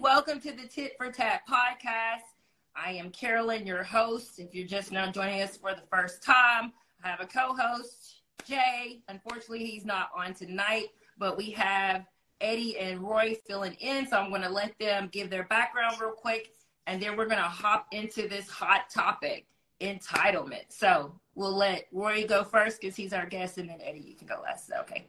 Welcome to the Tit for Tat podcast. I am Carolyn, your host. If you're just now joining us for the first time, I have a co host, Jay. Unfortunately, he's not on tonight, but we have Eddie and Roy filling in. So I'm going to let them give their background real quick, and then we're going to hop into this hot topic entitlement. So we'll let Roy go first because he's our guest, and then Eddie, you can go last. Okay.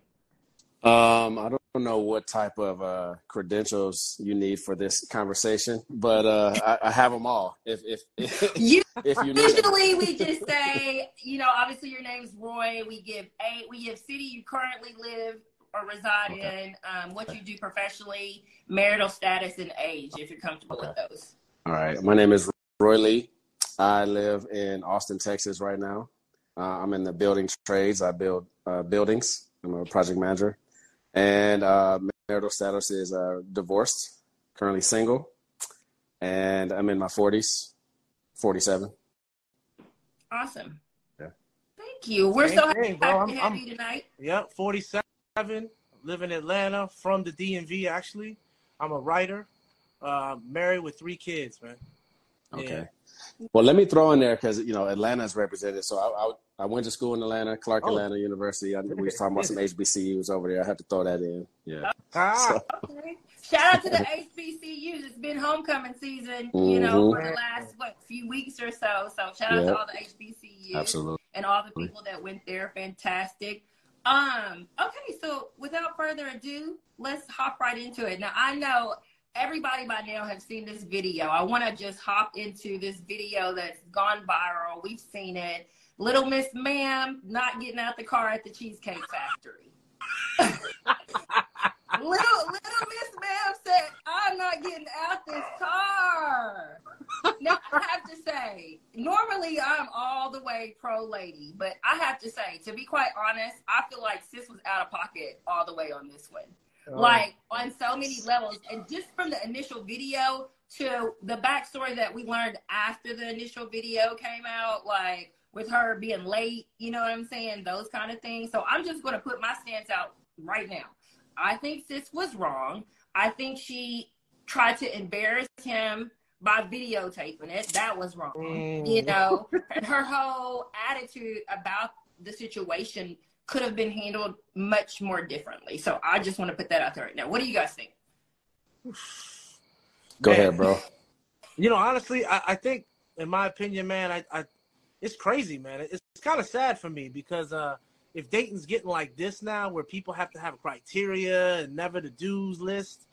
Um, I don't know what type of uh, credentials you need for this conversation, but uh, I, I, have them all. If if if you, if you usually we just say, you know, obviously your name's Roy. We give a we give city you currently live or reside okay. in, um, what you do professionally, marital status, and age. If you're comfortable okay. with those. All right. My name is Roy Lee. I live in Austin, Texas, right now. Uh, I'm in the building trades. I build uh, buildings. I'm a project manager and uh, marital status is uh, divorced, currently single, and I'm in my 40s, 47. Awesome. Yeah. Thank you. We're Same so happy, thing, happy to have I'm, you tonight. Yep, 47, live in Atlanta, from the DMV actually. I'm a writer, uh, married with three kids, man. Okay. Yeah. Well, let me throw in there because you know Atlanta is represented. So I, I, I went to school in Atlanta, Clark oh. Atlanta University. I, we were talking about some HBCUs over there. I had to throw that in. Yeah. Ah. So. Okay. Shout out to the HBCUs. It's been homecoming season, mm-hmm. you know, for the last what few weeks or so. So shout out to all the HBCUs, absolutely, and all the people that went there. Fantastic. Um. Okay. So without further ado, let's hop right into it. Now I know everybody by now has seen this video. I want to just hop into this video that's gone viral. We've seen it. Little Miss Ma'am not getting out the car at the Cheesecake Factory. little little Miss Ma'am said, "I'm not getting out this car." now I have to say, normally I'm all the way pro lady, but I have to say, to be quite honest, I feel like sis was out of pocket all the way on this one. Oh. like on so many levels. And just from the initial video to the backstory that we learned after the initial video came out, like with her being late, you know what I'm saying? Those kind of things. So I'm just going to put my stance out right now. I think sis was wrong. I think she tried to embarrass him by videotaping it. That was wrong. Mm. You know, and her whole attitude about the situation could have been handled much more differently. So I just want to put that out there right now. What do you guys think? Go man, ahead, bro. You know, honestly, I, I, think, in my opinion, man, I, I it's crazy, man. It's, it's kind of sad for me because uh, if Dayton's getting like this now, where people have to have criteria and never the dues list,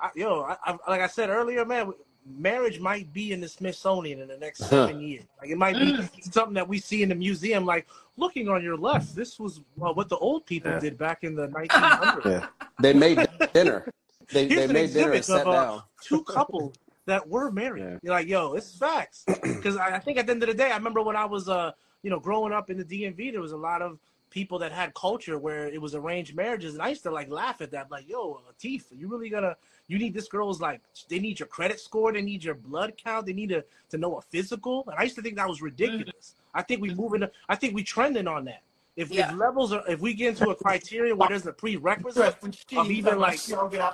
I, yo, I, like I said earlier, man, marriage might be in the Smithsonian in the next seven years. Like it might be mm. something that we see in the museum. Like looking on your left, this was well, what the old people yeah. did back in the 1900s. Yeah. They made dinner. They, they made dinner and sat of, uh, two couples that were married. Yeah. You're like, yo, it's facts. Because I, I, think at the end of the day, I remember when I was, uh, you know, growing up in the DMV, there was a lot of people that had culture where it was arranged marriages, and I used to like laugh at that, like, yo, Latif, you really gonna you need this girl's like they need your credit score, they need your blood count, they need to, to know a physical. And I used to think that was ridiculous. I think we move into I think we trending on that. If, yeah. if levels are if we get into a criteria where there's a prerequisite of even like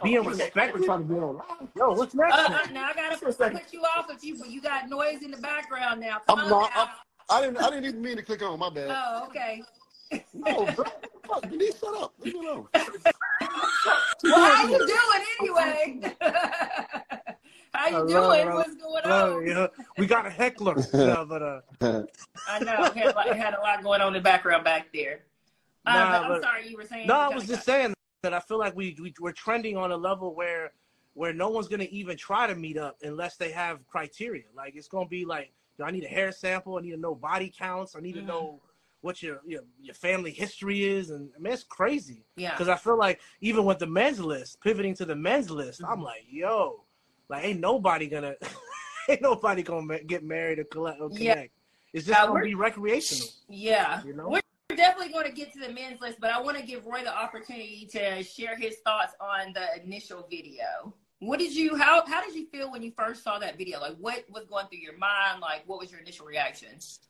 being respected. Yo, what's next? Uh, uh, now I gotta put you off if you you got noise in the background now. Come I'm not, I'm, I didn't I didn't even mean to click on my bad. Oh, okay. No, bro. Fuck, you shut up. Leave me alone. well, how you doing anyway? how you doing? What's going on? Yeah. We got a heckler. yeah, but uh, I know it had, like, had, a lot going on in the background back there. Nah, but I'm sorry, you were saying. No, I was just saying that I feel like we, we we're trending on a level where where no one's gonna even try to meet up unless they have criteria. Like it's gonna be like, do I need a hair sample. I need to know body counts. I need mm-hmm. to know what your, your your family history is, and I mean it's crazy. Yeah. Because I feel like even with the men's list, pivoting to the men's list, mm-hmm. I'm like, yo, like ain't nobody gonna, ain't nobody gonna get married or collect or connect. Yeah. It's just uh, gonna be recreational. Yeah. You know. We're definitely going to get to the men's list, but I want to give Roy the opportunity to share his thoughts on the initial video. What did you how how did you feel when you first saw that video? Like what was going through your mind? Like what was your initial reactions?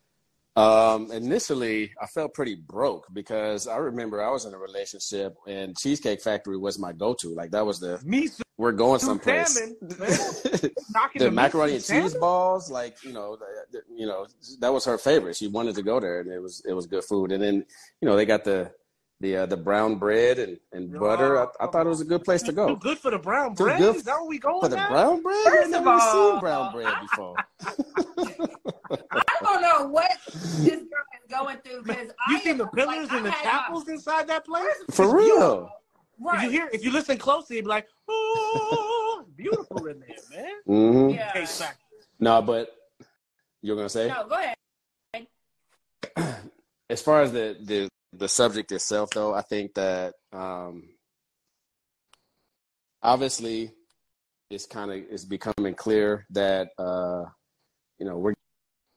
Um, initially, I felt pretty broke because I remember I was in a relationship and Cheesecake Factory was my go-to. Like that was the me too. we're going someplace. Salmon, the macaroni and from cheese salmon? balls, like you know, the, the- you know, that was her favorite. She wanted to go there, and it was it was good food. And then you know they got the the uh, the brown bread and, and butter. I, I thought it was a good place to Too go. good for the brown Too bread? good Is that what we going For the brown bread, First I've of never all, seen brown bread before. I don't know what this girl is going through because You I seen the like, pillars I and the had my- chapels inside that place? For real. If Right. you hear, if you listen closely, you'd be like, "Oh, beautiful in there, man." hmm Yeah. Case. No, but you're gonna say No, go ahead. as far as the the the subject itself, though, I think that um, obviously it's kind of it's becoming clear that uh, you know we're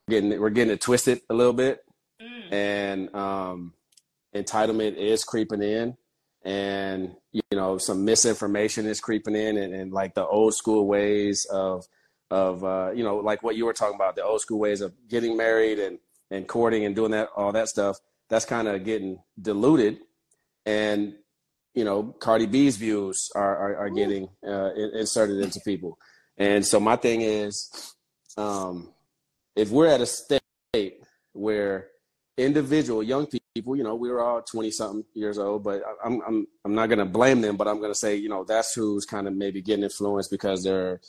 getting we're getting it twisted a little bit, Mm. and um, entitlement is creeping in, and you know some misinformation is creeping in, and, and like the old school ways of of uh, you know like what you were talking about, the old school ways of getting married and and courting and doing that all that stuff. That's kind of getting diluted, and you know Cardi B's views are are, are getting uh, inserted into people, and so my thing is, um, if we're at a state where individual young people, you know, we were all 20 something years old, but I'm, I'm, I'm not going to blame them, but I'm going to say, you know, that's who's kind of maybe getting influenced because they're,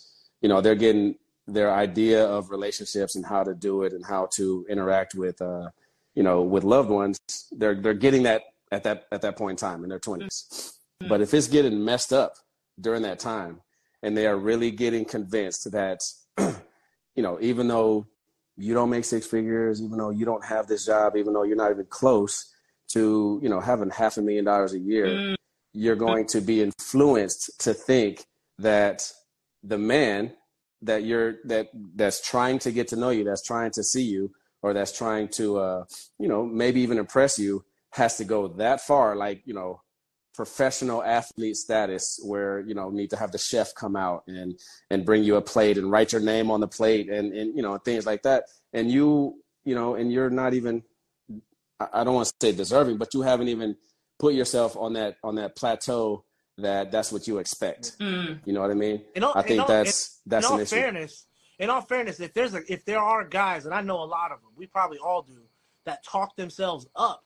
you know, they're getting their idea of relationships and how to do it and how to interact with, uh, you know, with loved ones. They're, they're getting that at that, at that point in time in their 20s. But if it's getting messed up during that time and they are really getting convinced that, you know, even though you don't make six figures, even though you don't have this job, even though you're not even close to, you know, having half a million dollars a year, Mm. you're going to be influenced to think that the man that you're that that's trying to get to know you, that's trying to see you, or that's trying to uh, you know, maybe even impress you, has to go that far, like, you know, professional athlete status where you know need to have the chef come out and and bring you a plate and write your name on the plate and and you know things like that. And you you know and you're not even I I don't want to say deserving but you haven't even put yourself on that on that plateau that that's what you expect. Mm. you know what I mean? In all, I think all- that's that's in an all issue. fairness, in all fairness, if there's a if there are guys, and I know a lot of them, we probably all do, that talk themselves up,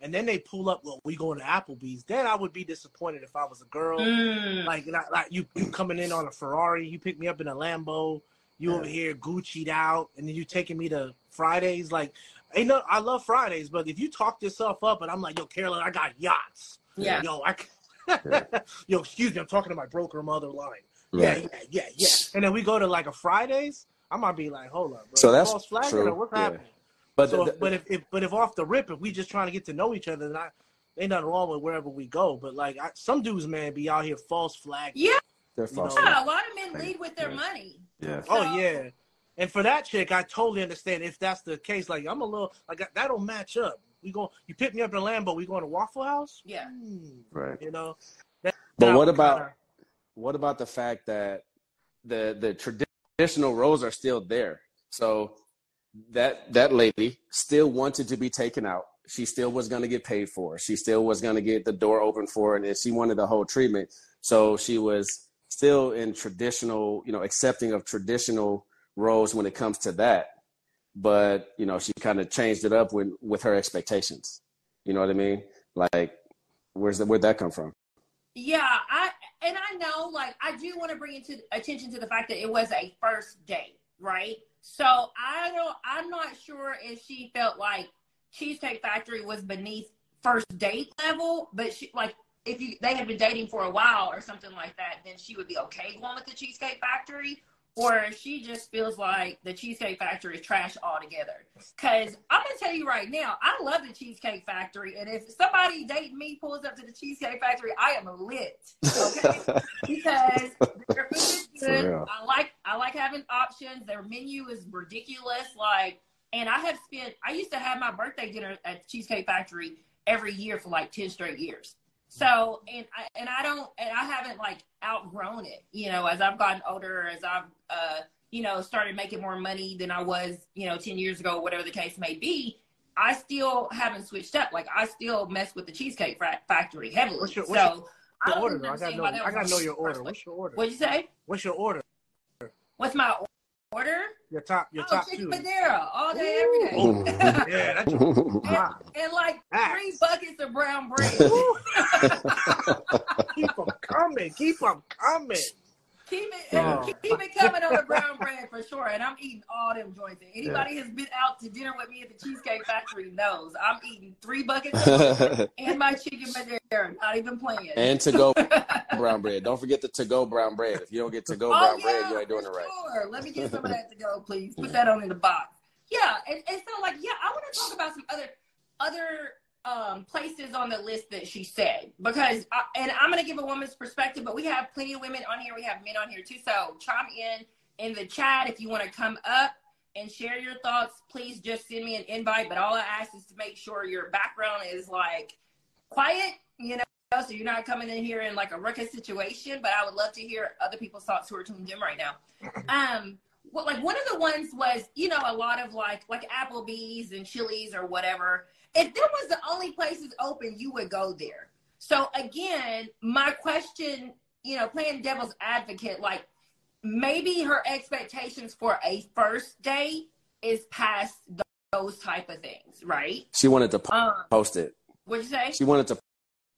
and then they pull up, well, we going to Applebee's. Then I would be disappointed if I was a girl. Mm. Like, like, like you, you coming in on a Ferrari, you pick me up in a Lambo, you over here Gucci'd out, and then you taking me to Fridays. Like, ain't no, I love Fridays, but if you talk yourself up, and I'm like, yo, Carolyn, I got yachts. Yeah. Yo, I. Yo, excuse me, I'm talking to my broker mother line. right Yeah, yeah, yeah, yeah. And then we go to like a Fridays. I might be like, hold up, bro. So that's False flag true, what's yeah. happening? But so, the- but if, if but if off the rip, if we just trying to get to know each other, then I ain't nothing wrong with wherever we go. But like I, some dudes, man, be out here false flag. Yeah, they're you false know, a lot of men lead with their Right. money. yeah Oh yeah. And for that chick, I totally understand if that's the case. Like I'm a little like that don't match up. We go, you pick me up in Lambo. We going to Waffle House. Yeah. Hmm, right you know. That, But that what about- kinda- what about the fact that the the traditional roles are still there? So that that lady still wanted to be taken out. She still was going to get paid for. She still was going to get the door open for it, and she wanted the whole treatment. So she was still in traditional, you know, accepting of traditional roles when it comes to that. But you know, she kind of changed it up with with her expectations. You know what I mean? Like, where's the, where'd that come from? Yeah, I and I know like I do want to bring into attention to the fact that it was a first date, right? So I don't I'm not sure if she felt like Cheesecake Factory was beneath first date level, but she like if you they had been dating for a while or something like that, then she would be okay going with the Cheesecake Factory. Or she just feels like the Cheesecake Factory is trash altogether. Cause I'm gonna tell you right now, I love the Cheesecake Factory, and if somebody dating me pulls up to the Cheesecake Factory, I am lit. Okay, because their food is good. real. I like I like having options. Their menu is ridiculous. Like, and I have spent. I used to have my birthday dinner at Cheesecake Factory every year for like ten straight years. So, and I and I don't, and I haven't like outgrown it. You know, as I've gotten older, as I've uh, you know, started making more money than I was, you know, ten years ago, whatever the case may be. I still haven't switched up. Like I still mess with the Cheesecake Fa- Factory heavily. What's your- so what's I The don't order. I gotta know. I gotta know your order. What's your order? What'd you say? What's your order? What's my order? Your top. Your oh, top chicken two. Madeira all day, every day. Yeah, that's your and, and like Facts. three buckets of brown bread. Keep them coming. Keep them coming. Keep it, Oh. keep, it coming on the brown bread for sure. And I'm eating all them joints. And anybody has been out to dinner with me at the Cheesecake Factory knows I'm eating three buckets and my chicken Madeira. Not even playing. and to go brown bread. Don't forget the to go brown bread. If you don't get to go oh, brown yeah, bread, you ain't doing it right. Sure. Let me get some of that to go, please. Put that on in the box. Yeah, and, and so like, yeah, I want to talk about some other other um, places on the list that she said because, I, and I'm going to give a woman's perspective, but we have plenty of women on here. We have men on here too. So chime in in the chat if you want to come up and share your thoughts. Please just send me an invite. But all I ask is to make sure your background is like quiet, you know, so you're not coming in here in like a ruckus situation. But I would love to hear other people's thoughts who are tuned in right now. Um, well, like one of the ones was, you know, a lot of like like Applebee's and Chili's or whatever. If there was the only places open, you would go there. So again, my question, you know, playing devil's advocate, like maybe her expectations for a first date is past th- those type of things, right? She wanted to po- Um, post it. what'd you say? She wanted to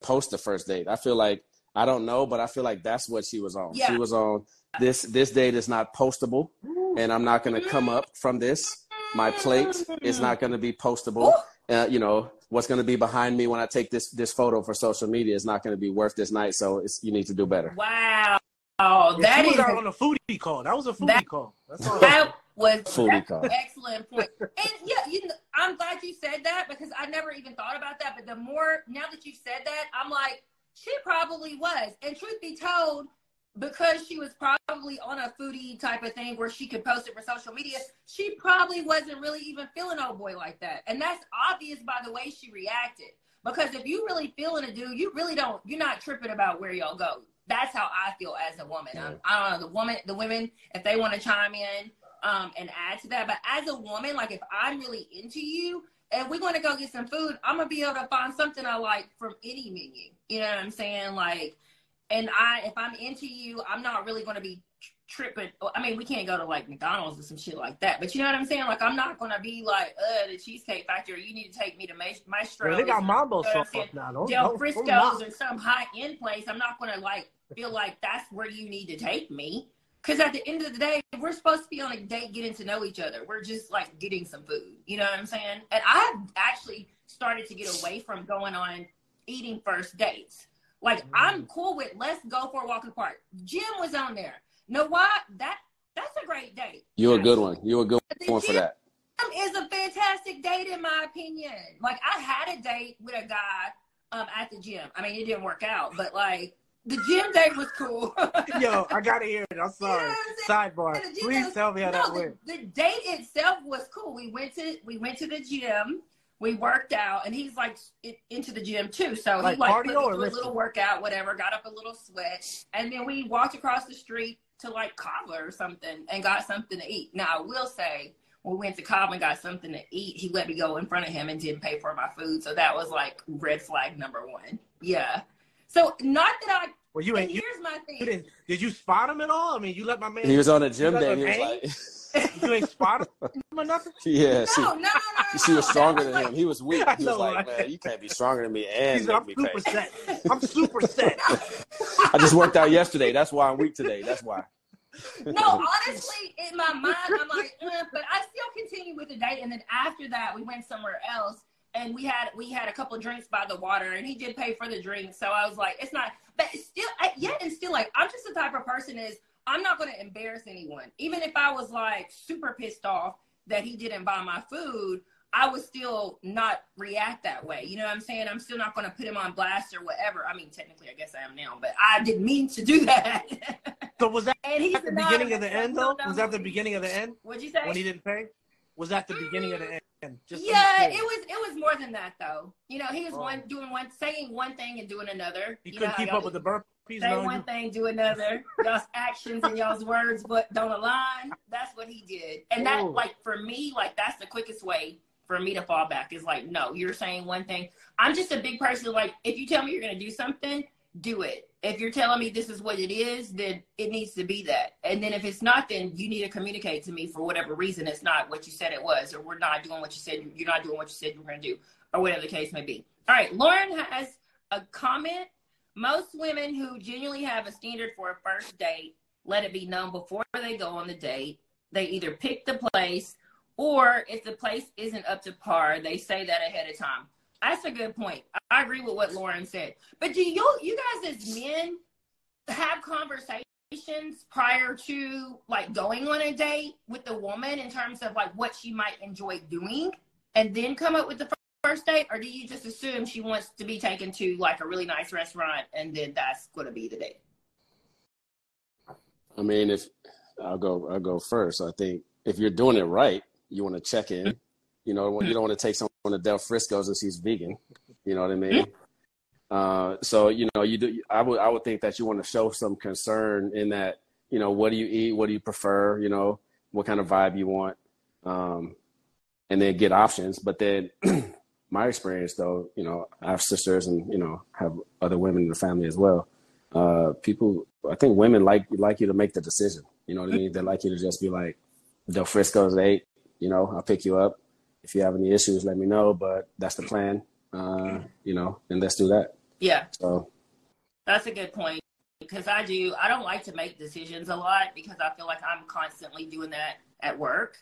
post the first date. I feel like I don't know, but I feel like that's what she was on. Yeah. She was on this this date is not postable, and I'm not going to come up from this. My plate is not going to be postable. Uh, you know what's going to be behind me when I take this this photo for social media is not going to be worth this night. So it's, you need to do better. Wow. Oh, Yeah, that she was is out on a foodie call. That was a foodie That- call. That's all. that was Foodie that's call. excellent point. And yeah, you know, I'm glad you said that because I never even thought about that. But the more now that you said that, I'm like, she probably was. And truth be told, because she was probably on a foodie type of thing where she could post it for social media, she probably wasn't really even feeling old boy like that. And that's obvious by the way she reacted. Because if you really feeling a dude, you really don't. You're not tripping about where y'all go. That's how I feel as a woman. Yeah. I don't know the woman, the women, if they want to chime in um, and add to that. But as a woman, like if I'm really into you and we want to go get some food, I'm gonna be able to find something I like from any menu. You know what I'm saying? Like, and I, if I'm into you, I'm not really gonna be tripping. I mean, we can't go to like McDonald's or some shit like that. But you know what I'm saying? Like, I'm not gonna be like, uh, the Cheesecake Factory. You need to take me to Ma- Mastro. Yeah, they got mambo You know what sauce I'm saying? now. Don't, Del don't, Frisco's don't or some high end place, I'm not gonna like feel like that's where you need to take me. Cause at the end of the day, we're supposed to be on a date getting to know each other. We're just like getting some food. You know what I'm saying? And I've actually started to get away from going on eating first dates. Like I'm cool with let's go for a walk in the park. Gym was on there. Know what? That that's a great date. You a good one. You a good The one for gym that. is a fantastic date in my opinion. Like I had a date with a guy um at the gym. I mean it didn't work out, but like the gym date was cool. Yo, I gotta hear it. I'm sorry. You know I'm Sidebar. The Please was- tell me how no, that the, went. the date itself was cool. We went to we went to the gym. We worked out, and he's like it, into the gym too. So Like he like cardio put me through a lifting? little workout, whatever. Got up a little sweat, and then we walked across the street to like Cobbler or something, and got something to eat. Now I will say, when we went to Cobbler and got something to eat, he let me go in front of him and didn't pay for my food. So that was like red flag number one. Yeah. So not that I. Well, you and ain't. You, here's my thing. you didn't. Did you spot him at all? I mean, you let my man. He was on a gym day. He was like, You ain't spot him or nothing. yeah, she, no, no, no, no, she was stronger than him. He was weak. I He was like, man, you can't be stronger than me and said, make "I'm me super pay. set. I'm super set." I just worked out yesterday. That's why I'm weak today. That's why. no, honestly, in my mind, I'm like, eh, but I still continue with the date. And then after that, we went somewhere else, and we had we had a couple drinks by the water, and he did pay for the drink. So I was like, it's not, but it's still, I- yet and still, like, I'm just the type of person is I'm not going to embarrass anyone, even if I was like super pissed off that he didn't buy my food. I would still not react that way. You know what I'm saying? I'm still not going to put him on blast or whatever. I mean, technically, I guess I am now, but I didn't mean to do that. So was that and he's at the beginning of the end though? Was that the beginning of the end What'd you say? when he didn't pay? Was that the beginning of the mm. end? Just yeah, it was. It was more than that, though. You know, he was Oh. one doing one, saying one thing and doing another. He you couldn't keep up with the burpees. Say one you- thing, do another. Y'all's actions and y'all's words, but don't align. That's what he did, and that, Ooh. like, for me, like that's the quickest way for me to fall back. Is like, no, you're saying one thing. I'm just a big person. Like, if you tell me you're gonna do something, do it. if you're telling me this is what it is, then it needs to be that. And then if it's not, then you need to communicate to me for whatever reason it's not what you said it was, or we're not doing what you said you're not doing what you said you were going to do, or whatever the case may be. All right, Lauren has a comment. Most women who genuinely have a standard for a first date let it be known before they go on the date. They either pick the place, or if the place isn't up to par, they say that ahead of time. That's a good point. I agree with what Lauren said. But do you you guys as men have conversations prior to like going on a date with the woman in terms of like what she might enjoy doing and then come up with the first date or do you just assume she wants to be taken to like a really nice restaurant and then that's going to be the date? I mean, if I'll go I'll go first. I think if you're doing it right, you want to check in you know, you don't want to take someone to Del Frisco's and she's vegan. You know what I mean? Uh, so you know, you do. I would I would think that you want to show some concern in that. You know, what do you eat? What do you prefer? You know, what kind of vibe you want, um, and then get options. But then, my experience though, you know, I have sisters and you know have other women in the family as well. Uh, people, I think women like like you to make the decision. You know what I mean? They like you to just be like, Del Frisco's eight. You know, I'll pick you up if you have any issues, let me know. But that's the plan, uh, you know, and let's do that. Yeah. So that's a good point because I do. I don't like to make decisions a lot because I feel like I'm constantly doing that at work,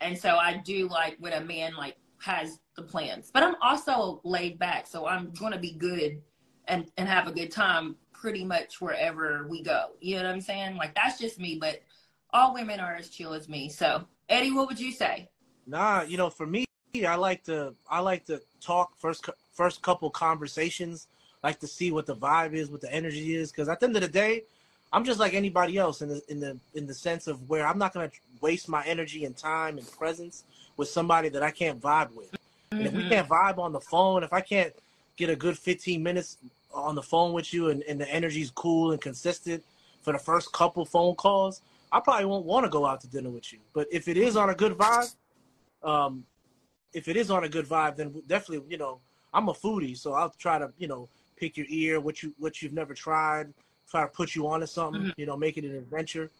and so I do like when a man like has the plans. But I'm also laid back, so I'm going to be good and and have a good time pretty much wherever we go. You know what I'm saying? Like that's just me, but all women are as chill as me. So, Eddie, what would you say? Nah, you know, for me, I like to I like to talk first first couple conversations. Like to see what the vibe is, what the energy is, because at the end of the day, I'm just like anybody else in the in the in the sense of where I'm not gonna waste my energy and time and presence with somebody that I can't vibe with. Mm-hmm. And if we mm-hmm. can't vibe on the phone, if I can't get a good 15 minutes on the phone with you and, and the energy's cool and consistent for the first couple phone calls, I probably won't want to go out to dinner with you. But if it is on a good vibe, um, if it is on a good vibe, then definitely, you know, I'm a foodie, so I'll try to, you know, pick your ear, what you what you've never tried, try to put you onto something, mm-hmm. you know, make it an adventure,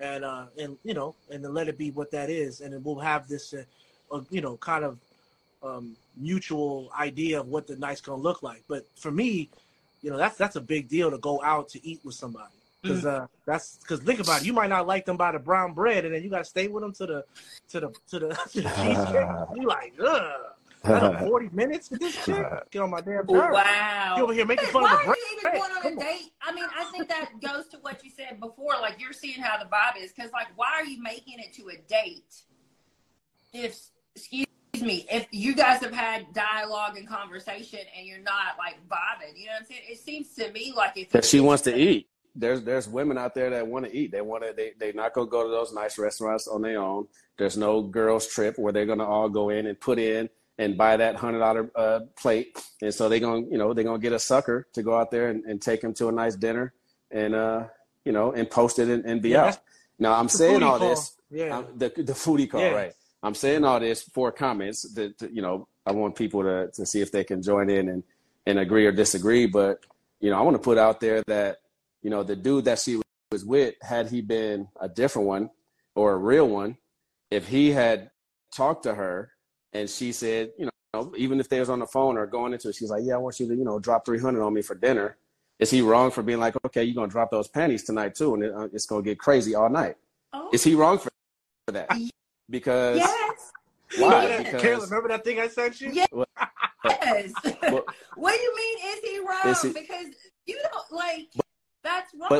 and uh, and you know, and then let it be what that is, and then we'll have this, uh, uh, you know, kind of um, mutual idea of what the night's gonna look like. But for me, you know, that's that's a big deal to go out to eat with somebody because mm. uh, that's because think about it. You might not like them by the brown bread, and then you got to stay with them to the to the to the, to the cheesecake. you like, ugh. Forty minutes with this chick? Get on my damn nerves. Wow. You over here making fun Why of the bread. Why are you even going on Come a date? On. I mean, I think that goes to what you said before. Like you're seeing how the vibe is, because like, why are you making it to a date? If excuse me, if you guys have had dialogue and conversation and you're not like vibing, you know what I'm saying? It seems to me like if that she wants to eat there's there's women out there that want to eat. They want to. They they're not gonna go to those nice restaurants on their own. There's no girls trip where they're gonna all go in and put in and buy that hundred dollar uh, plate. And so they're gonna you know they're gonna get a sucker to go out there and, and take them to a nice dinner and uh you know and post it and, and be yeah, out. Now I'm saying all call. this. Yeah. I'm, the the foodie call, yeah. right? I'm saying all this for comments that, that you know I want people to to see if they can join in and and agree or disagree. But you know I want to put out there that you know, the dude that she was with, had he been a different one or a real one, if he had talked to her and she said, you know, even if they was on the phone or going into it, she's like, yeah, I want you to, you know, drop 300 on me for dinner. Is he wrong for being like, okay, you're going to drop those panties tonight too, and it, uh, it's going to get crazy all night? Oh. Is he wrong for, for that? Because yes. Why? Because, Kayla, remember that thing I sent you? Yes. yes. what do you mean? Is he wrong? Is he, because you don't like. But, that's wrong.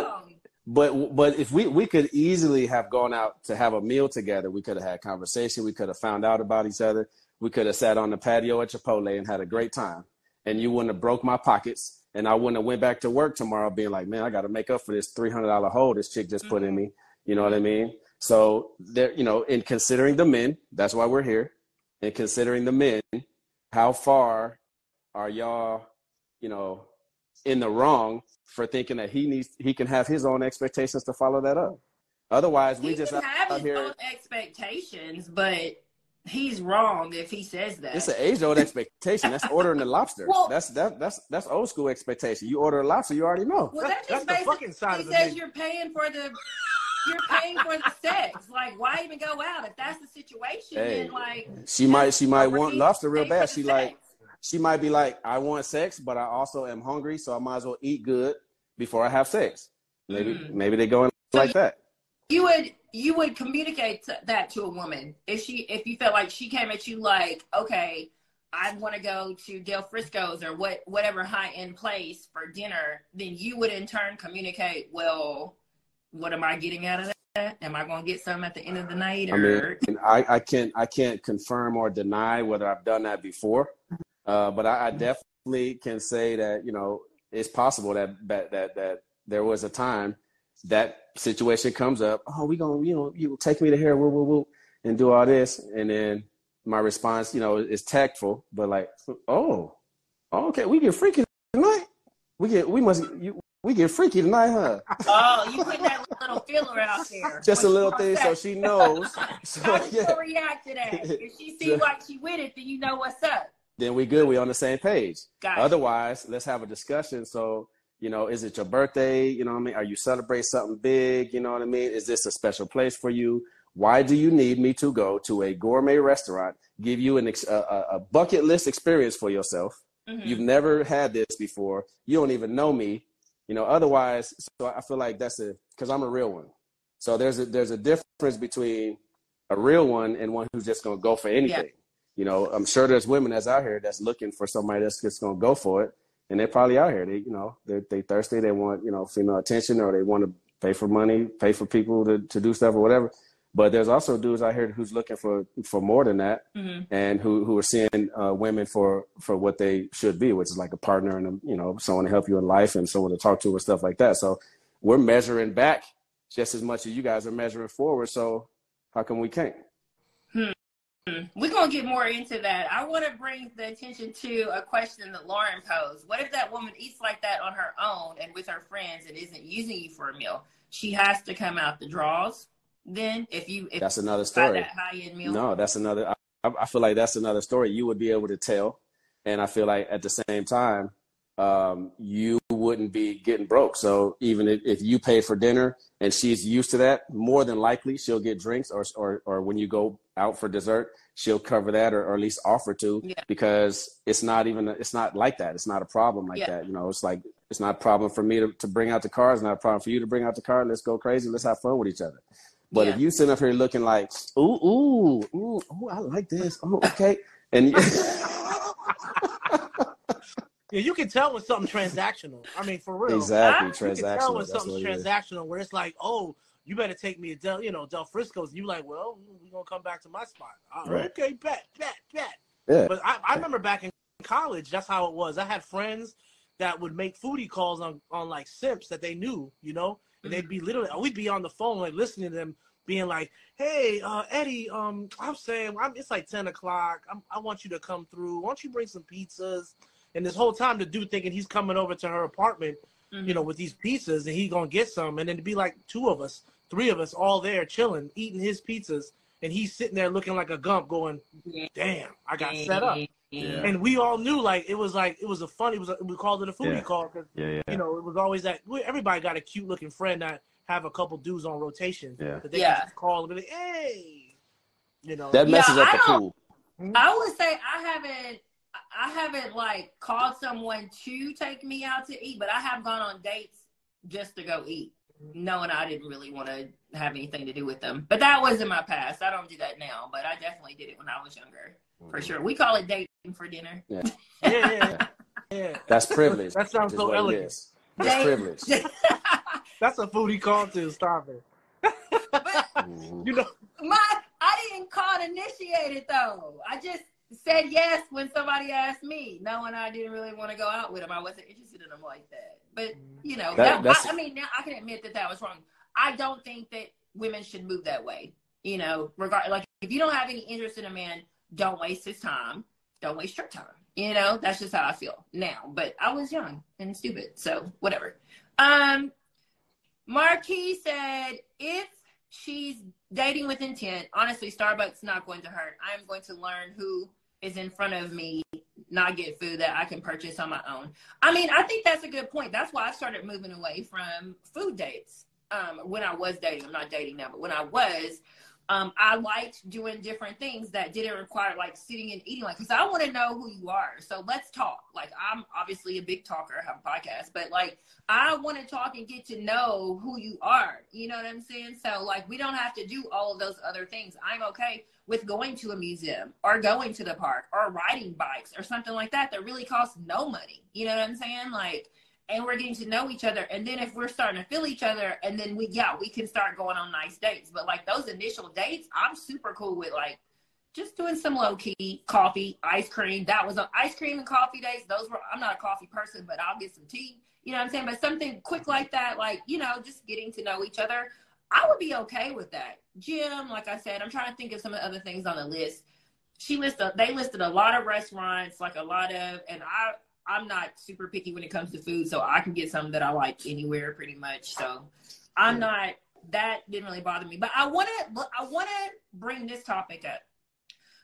But, but but if we we could easily have gone out to have a meal together, we could have had conversation, we could have found out about each other, we could have sat on the patio at Chipotle and had a great time, and you wouldn't have broke my pockets, and I wouldn't have went back to work tomorrow being like, man, I got to make up for this three hundred dollar hole this chick just put mm-hmm. in me. You know what I mean? So there, you know, in considering the men, that's why we're here. In considering the men, how far are y'all, you know, in the wrong for thinking that he needs he can have his own expectations to follow that up. Otherwise, we he just have his here. own expectations, but he's wrong if he says that. It's an age old expectation. That's ordering the lobster. Well- that's that that's that's old school expectation. You order a lobster, you already know. well, that That's just the basically fucking side of the says menu. you're paying for the you're paying for the sex. Like, why even go out if that's the situation? Hey, then like She might she might want lobster real bad. She the like sex. she might be like, I want sex, but I also am hungry, so I might as well eat good before I have sex. Maybe Mhm. maybe they go in So like that. You would you would communicate that to a woman if she if you felt like she came at you like okay i want to go to del frisco's or what whatever high end place for dinner then you would in turn communicate well what am i getting out of that? Am i going to get some at the end of the night I mean, I, I can't I can't confirm or deny whether I've done that before, uh, but I, I definitely can say that you know it's possible that that that, that there was a time that situation comes up. Oh, we gonna you know you take me to here, woo woo woo, and do all this, and then my response, you know, is tactful, but like, oh, okay, we get freaky tonight. We get we must you, we get freaky tonight, huh? oh you put that little filler out there Just a little thing so she knows. So how she yeah. gonna react to that if she seems like she with it then you know what's up then we good. We on the same page. Gotcha. Otherwise, let's have a discussion. So, you know, is it your birthday? You know what I mean? Are you celebrate something big? You know what I mean? Is this a special place for you? Why do you need me to go to a gourmet restaurant, give you an ex- a, a bucket list experience for yourself? Mhm. You've never had this before. You don't even know me. You know, otherwise, so I feel like that's a because I'm a real one. So there's a there's a difference between a real one and one who's just gonna go for anything. You know, I'm sure there's women that's out here that's looking for somebody that's just gonna go for it, and they're probably out here. They, you know, they they thirsty. They want you know female attention, or they want to pay for money, pay for people to to do stuff or whatever. But there's also dudes out here who's looking for for more than that, Mhm. and who who are seeing uh, women for for what they should be, which is like a partner and a, you know someone to help you in life and someone to talk to and stuff like that. So we're measuring back just as much as you guys are measuring forward. So how come we can't? We're gonna get more into that. I want to bring the attention to a question that Lauren posed. What if that woman eats like that on her own and with her friends and isn't using you for a meal? She has to come out the draws. Then, if you if That's another story. that high end meal, No, that's another. I, I feel like that's another story you would be able to tell, and I feel like at the same time, um, you wouldn't be getting broke. So even if, if you pay for dinner and she's used to that, more than likely she'll get drinks, or or or when you go out for dessert, she'll cover that or, or at least offer to, Yeah. because it's not even it's not like that. It's not a problem like Yeah. that. You know, it's like it's not a problem for me to, to bring out the car. It's not a problem for you to bring out the car. Let's go crazy. Let's have fun with each other. But Yeah. if you sit up here looking like, ooh, ooh, ooh, ooh, I like this. Oh, okay. And Yeah, you can tell when something transactional. I mean, for real. exactly, You You can tell transactional. when something's what it is. transactional, where it's like, oh, you better take me to Del, you know, Del Frisco's. And you like, well, we're gonna come back to my spot. Uh, Right. Okay, bet, bet, bet. Yeah. But I, I remember back in college, that's how it was. I had friends that would make foodie calls on on like simps that they knew, you know, and they'd be literally, we'd be on the phone like listening to them being like, "Hey, uh, Eddie, um, I'm saying I'm, it's like ten o'clock. I'm, I want you to come through. Why don't you bring some pizzas?" And this whole time, the dude thinking he's coming over to her apartment, Mhm. you know, with these pizzas, and he gonna get some, and then to be like two of us, three of us, all there chilling, eating his pizzas, and he's sitting there looking like a gump, going, "Damn, I got set up." Yeah. And we all knew like it was like it was a funny. It was a, we called it a foodie Yeah. call because Yeah, yeah. you know it was always that we- everybody got a cute looking friend that have a couple dudes on rotation Yeah. that they Yeah. can just call and be like, "Hey," you know. That messes Yeah, up I the pool. I would say I haven't I haven't like called someone to take me out to eat, but I have gone on dates just to go eat, knowing I didn't really want to have anything to do with them. But that was in my past. I don't do that now, but I definitely did it when I was younger, for sure. We call it dating for dinner. yeah, yeah, yeah. yeah. That's privilege. That sounds so elegant. That's Date- privilege. That's a foodie call to. Stop it. but. You know, my I didn't call to initiate it though. I just said yes when somebody asked me, knowing I didn't really want to go out with them. I wasn't interested in them like that. But you know, That- that, I, I mean, now I can admit that that was wrong. I don't think that women should move that way. You know, regard like if you don't have any interest in a man, don't waste his time. Don't waste your time. You know, that's just how I feel now. But I was young and stupid, so whatever. Um, Marquis said, if she's dating with intent. Honestly, Starbucks not going to hurt. I am going to learn who is in front of me, not get food that I can purchase on my own. I mean, I think that's a good point. That's why I started moving away from food dates. Um, when I was dating, I'm not dating now, but when I was, um, I liked doing different things that didn't require like sitting and eating. Like, because I want to know who you are. So let's talk. Like, I'm obviously a big talker, I have a podcast, but like, I want to talk and get to know who you are. You know what I'm saying? So, like, we don't have to do all of those other things. I'm okay with going to a museum or going to the park or riding bikes or something like that that really costs no money. You know what I'm saying? Like, and we're getting to know each other. And then if we're starting to feel each other, and then we, yeah, we can start going on nice dates. But like those initial dates, I'm super cool with like just doing some low key coffee, ice cream. That was on ice cream and coffee days. Those were, I'm not a coffee person, but I'll get some tea. You know what I'm saying? But something quick like that, like, you know, just getting to know each other, I would be okay with that. Gym, like I said, I'm trying to think of some of the other things on the list. She listed, they listed a lot of restaurants, like a lot of, and I, I'm not super picky when it comes to food, so I can get something that I like anywhere pretty much. So I'm not that didn't really bother me. But I wanna I wanna bring this topic up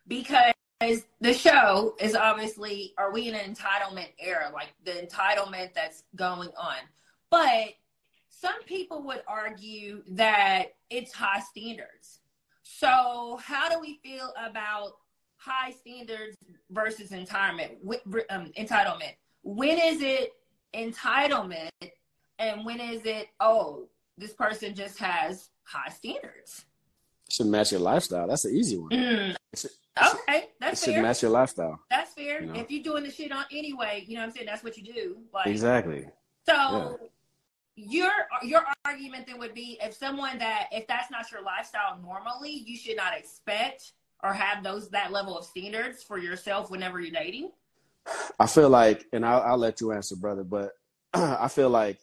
because the show is obviously are we in an entitlement era, like the entitlement that's going on. But some people would argue that it's high standards. So how do we feel about high standards versus entitlement. Um, entitlement. When is it entitlement, and when is it oh this person just has high standards? should match your lifestyle. That's an easy one. Mm. Okay, that's it fair. should match your lifestyle. That's fair. You know? If you're doing the shit on anyway, you know what I'm saying. That's what you do. Like exactly. So. Yeah. Your your argument then would be if someone that if that's not your lifestyle normally, you should not expect or have those that level of standards for yourself whenever you're dating? I feel like, and I'll, I'll let you answer, brother, but I feel like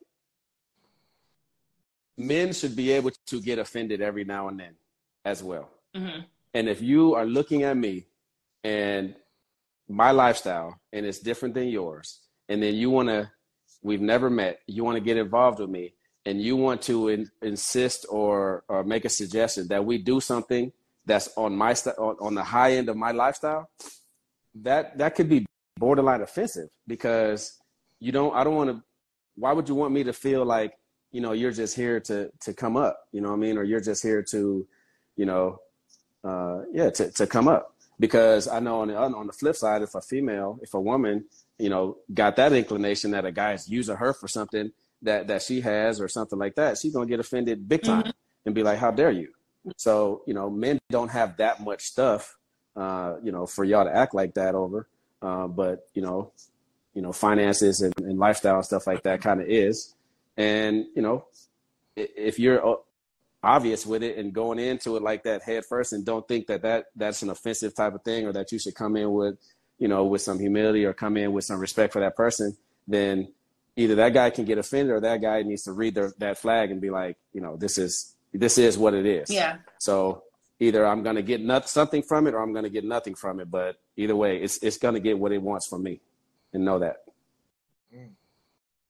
men should be able to get offended every now and then as well. Mm-hmm. And if you are looking at me and my lifestyle and it's different than yours, and then you want to, we've never met, you want to get involved with me, and you want to in, insist or or make a suggestion that we do something that's on my st- on, on the high end of my lifestyle, that that could be borderline offensive because you don't. I don't want to. Why would you want me to feel like you know you're just here to to come up? You know what I mean? Or you're just here to, you know, uh, yeah, to to come up. Because I know on the on the flip side, if a female, if a woman, you know, got that inclination that a guy is using her for something that that she has or something like that, she's gonna get offended big time mm-hmm. and be like, "How dare you?" So, you know, men don't have that much stuff, uh, you know, for y'all to act like that over. Uh, but, you know, you know, finances and, and lifestyle and stuff like that kind of is. And, you know, if you're uh, obvious with it and going into it like that head first and don't think that, that that's an offensive type of thing or that you should come in with, you know, with some humility or come in with some respect for that person, then either that guy can get offended or that guy needs to read their, that flag and be like, you know, this is this is what it is. Yeah. So either I'm going to get not, something from it or I'm going to get nothing from it. But either way, it's it's going to get what it wants from me, and know that.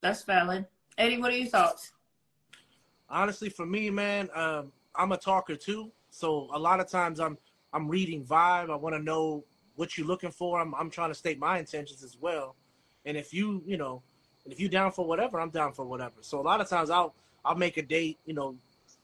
That's valid. Eddie, what are your thoughts? Honestly, for me, man, um, I'm a talker too. So a lot of times I'm I'm reading vibe. I want to know what you're looking for. I'm I'm trying to state my intentions as well. And if you you know, if you down for whatever, I'm down for whatever. So a lot of times I'll I'll make a date, you know,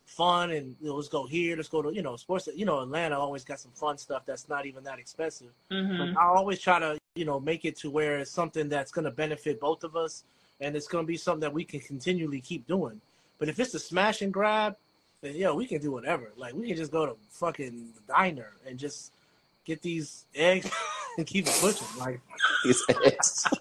fun and you know, let's go here, let's go to you know sports. You know, Atlanta always got some fun stuff that's not even that expensive. Mm-hmm. But I always try to you know make it to where it's something that's going to benefit both of us, and it's going to be something that we can continually keep doing. But if it's a smash and grab, then yo, we can do whatever. Like we can just go to fucking diner and just get these eggs and keep it pushing. Like these eggs.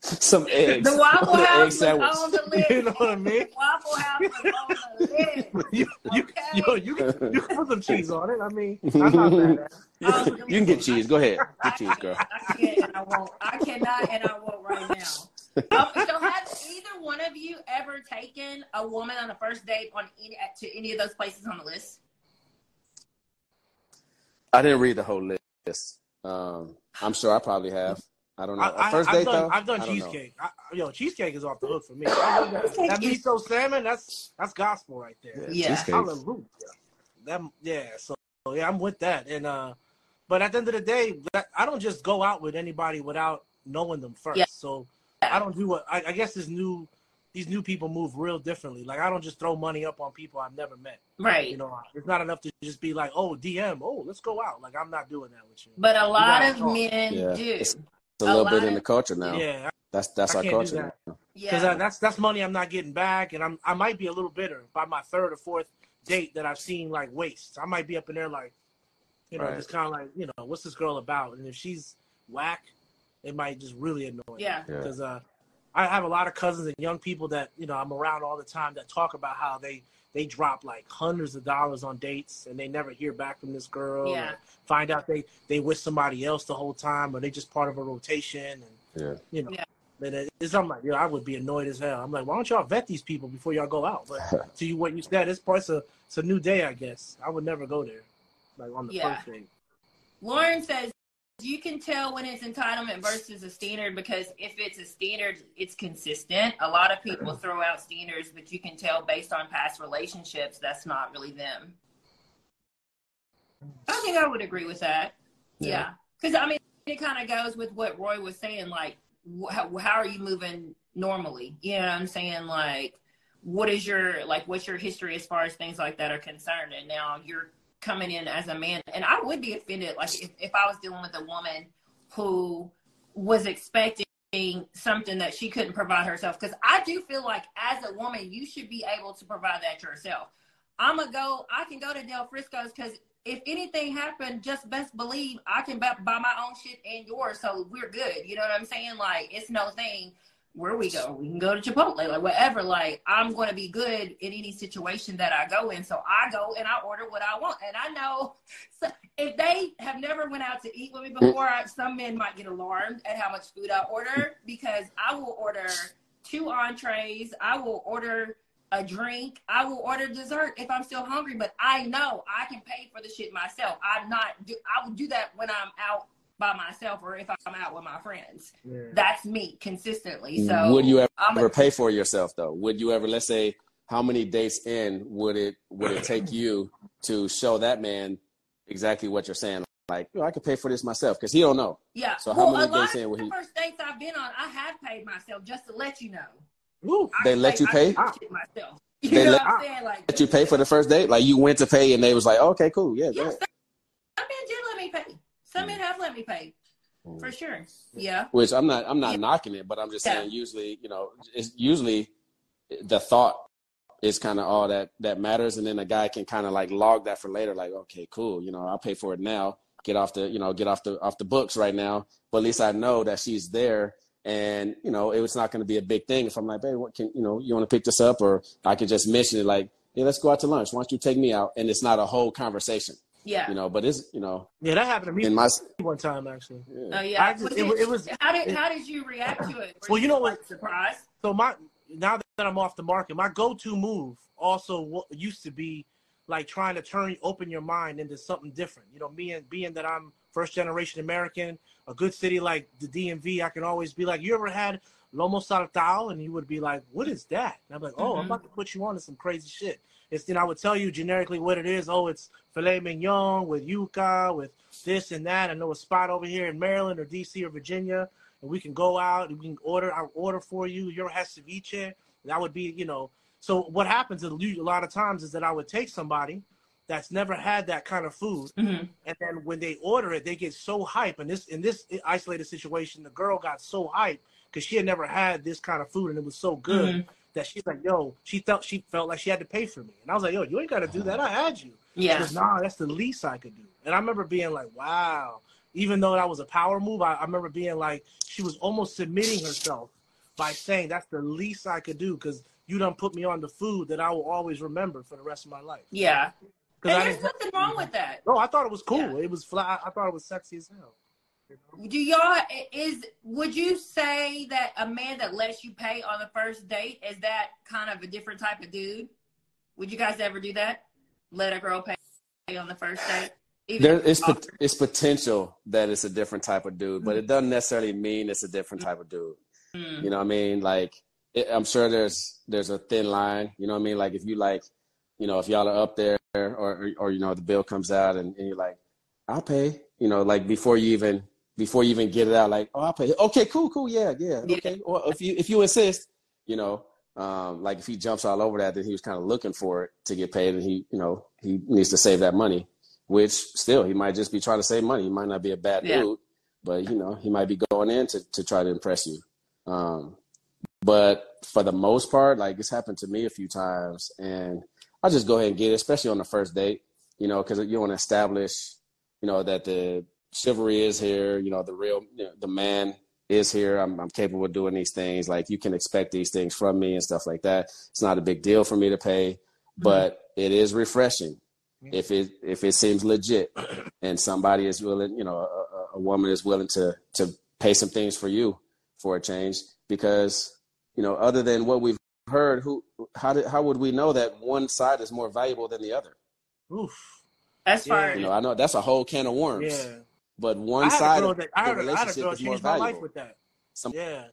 some eggs. The Waffle the House was on the list. You know what I mean? Waffle House was on the list. you, you, okay. yo, you, can, you can put some cheese on it. I mean, I'm not bad You can get cheese. Go ahead. Get cheese, girl. I, can't and I won't. I cannot and I won't right now. Um, so have either one of you ever taken a woman on a first date on any, to any of those places on the list? I didn't read the whole list. Um, I'm sure I probably have. I don't know. I, first date done, though, I've done cheesecake. I, yo, cheesecake is off the hook for me. that, that miso salmon, that's that's gospel right there. Yeah, hallelujah. that yeah. So yeah, I'm with that. And uh, but at the end of the day, I don't just go out with anybody without knowing them first. Yeah. So I don't do what I, I guess this new these new people move real differently. Like I don't just throw money up on people I've never met. Right. You know, it's not enough to just be like, oh, DM, oh, let's go out. Like I'm not doing that with you. But a lot of talk. men Yeah. do. A little bit in the culture now. Yeah, That's that's I our culture. that. now. because Yeah. that's that's money I'm not getting back, and I'm I might be a little bitter by my third or fourth date that I've seen like waste. I might be up in there like, you know, Right. just kind of like, you know, what's this girl about? And if she's whack, it might just really annoy. me. Yeah. Yeah. because uh, I have a lot of cousins and young people that you know I'm around all the time that talk about how they they drop like hundreds of dollars on dates and they never hear back from this girl. Yeah. or Find out they they with somebody else the whole time, or they just part of a rotation, and Yeah. you know. Yeah. And it's I'm like, you know, I would be annoyed as hell. I'm like, why don't y'all vet these people before y'all go out? But to you, what you said, it's part's a it's a new day, I guess. I would never go there, like on the Yeah. first date. Lauren says you can tell when it's entitlement versus a standard because if it's a standard, it's consistent. A lot of people throw out standards, but you can tell based on past relationships that's not really them. I think I would agree with that. Yeah. Because, I mean, it kind of goes with what Roy was saying. Like, wh- how, how are you moving normally? You know what I'm saying? Like, what is your, like, what's your history as far as things like that are concerned? And now you're coming in as a man. And I would be offended, like, if, if I was dealing with a woman who was expecting something that she couldn't provide herself. Because I do feel like as a woman, you should be able to provide that yourself. I'm gonna go. I can go to Del Frisco's because if anything happened, just best believe I can buy, buy my own shit and yours, so we're good. You know what I'm saying? Like it's no thing. Where we go, we can go to Chipotle, like whatever. Like I'm going to be good in any situation that I go in, so I go and I order what I want. And I know so if they have never went out to eat with me before, I, some men might get alarmed at how much food I order because I will order two entrees. I will order a drink. I will order dessert if I'm still hungry, but I know I can pay for the shit myself. I'm not. Do, I will do that when I'm out by myself or if I'm out with my friends. Yeah. That's me consistently. So would you ever, I'm a- ever pay for yourself though? Would you ever, let's say, how many dates in would it would it take you to show that man exactly what you're saying? Like, yo, I could pay for this myself because he don't know. Yeah. So how well, many a lot dates in of would the he- first dates I've been on, I have paid myself just to let you know. Ooh, They can let you pay? can do myself. You They know let- what I'm saying? Like, Did you pay for the first date? Like you went to pay and they was like, okay, cool, yeah, go yes, ahead. some men did let me pay. Some men have let me pay for mm. sure. Yeah. Which I'm not I'm not Yeah. knocking it, but I'm just Yeah. saying usually, you know, it's usually the thought is kind of all that that matters and then a guy can kind of like log that for later like okay cool you know i'll pay for it now get off the you know get off the off the books right now but at least i know that she's there and you know it was not going to be a big thing if i'm like babe what can you know you want to pick this up or i could just mention it like hey let's go out to lunch why don't you take me out and it's not a whole conversation Yeah. you know but it's you know yeah, that happened to me in my one time actually. yeah. Oh yeah. I just- Was it wa- it was- how did how did you react to it? Were Well, you know like, what- Surprised. So my now that I'm off the market, my go-to move also used to be like trying to turn open your mind into something different. You know, being being that I'm first generation American, a good city like the DMV, I can always be like, "You ever had lomo saltado?" And you would be like, "What is that?" And I'm like, "Oh, I'm Mhm. about to put you on to some crazy shit." It's then I would tell you generically what it is. Oh, it's filet mignon with yuca, with this and that. I know a spot over here in Maryland or DC or Virginia and we can go out and we can order I'll order for you your has ceviche that would be you know so what happens a lot of times is that i would take somebody that's never had that kind of food hmm and then when they order it they get so hype and this in this isolated situation the girl got so hype because she had never had this kind of food and it was so good Mhm. That she's like yo she felt she felt like she had to pay for me and i was like yo you ain't got to do that i had you Yeah. goes, nah, that's the least I could do. And I remember being like, wow. Even though that was a power move, I, I remember being like, she was almost submitting herself by saying that's the least I could do because you done put me on the food that I will always remember for the rest of my life. Yeah. And I there's nothing wrong with that. No, I thought it was cool. Yeah. It was fly. I thought it was sexy as hell. Do y'all is would you say that a man that lets you pay on the first date is that kind of a different type of dude? Would you guys ever do that? Let a girl pay on the first date? There it's it's potential that it's a different type of dude but it doesn't necessarily mean it's a different type of dude Mm. You know what I mean? Like, it, I'm sure there's there's a thin line. You know what I mean? Like, if you like you know, if y'all are up there or, or, or you know, the bill comes out and, and, you're like, I'll pay, you know, like before you even, before you even get it out, like, oh, I'll pay. Okay, cool, cool. Yeah, yeah. Okay. Or if you, if you insist, you know, um, like if he jumps all over that, then he was kind of looking for it to get paid and he, you know, he needs to save that money, which still he might just be trying to save money. He might not be a bad yeah. dude, but you know, he might be going in to, to try to impress you. Um, but for the most part, like it's happened to me a few times, and I'll just go ahead and get it, especially on the first date, you know, because you want to establish, you know, that the chivalry is here, you know, the real, you know, the man is here. I'm, I'm capable of doing these things. Like you can expect these things from me and stuff like that. It's not a big deal for me to pay, mm-hmm. but mm-hmm. it is refreshing if it if it seems legit and somebody is willing, you know, a, a woman is willing to to pay some things for you for a change because you know, other than what we've heard, who how did how would we know that one side is more valuable than the other? Oof. As far you know, I know that's a whole can of worms. Yeah. But one side of that, I the relationship I is more valuable. My life with that. Some yeah.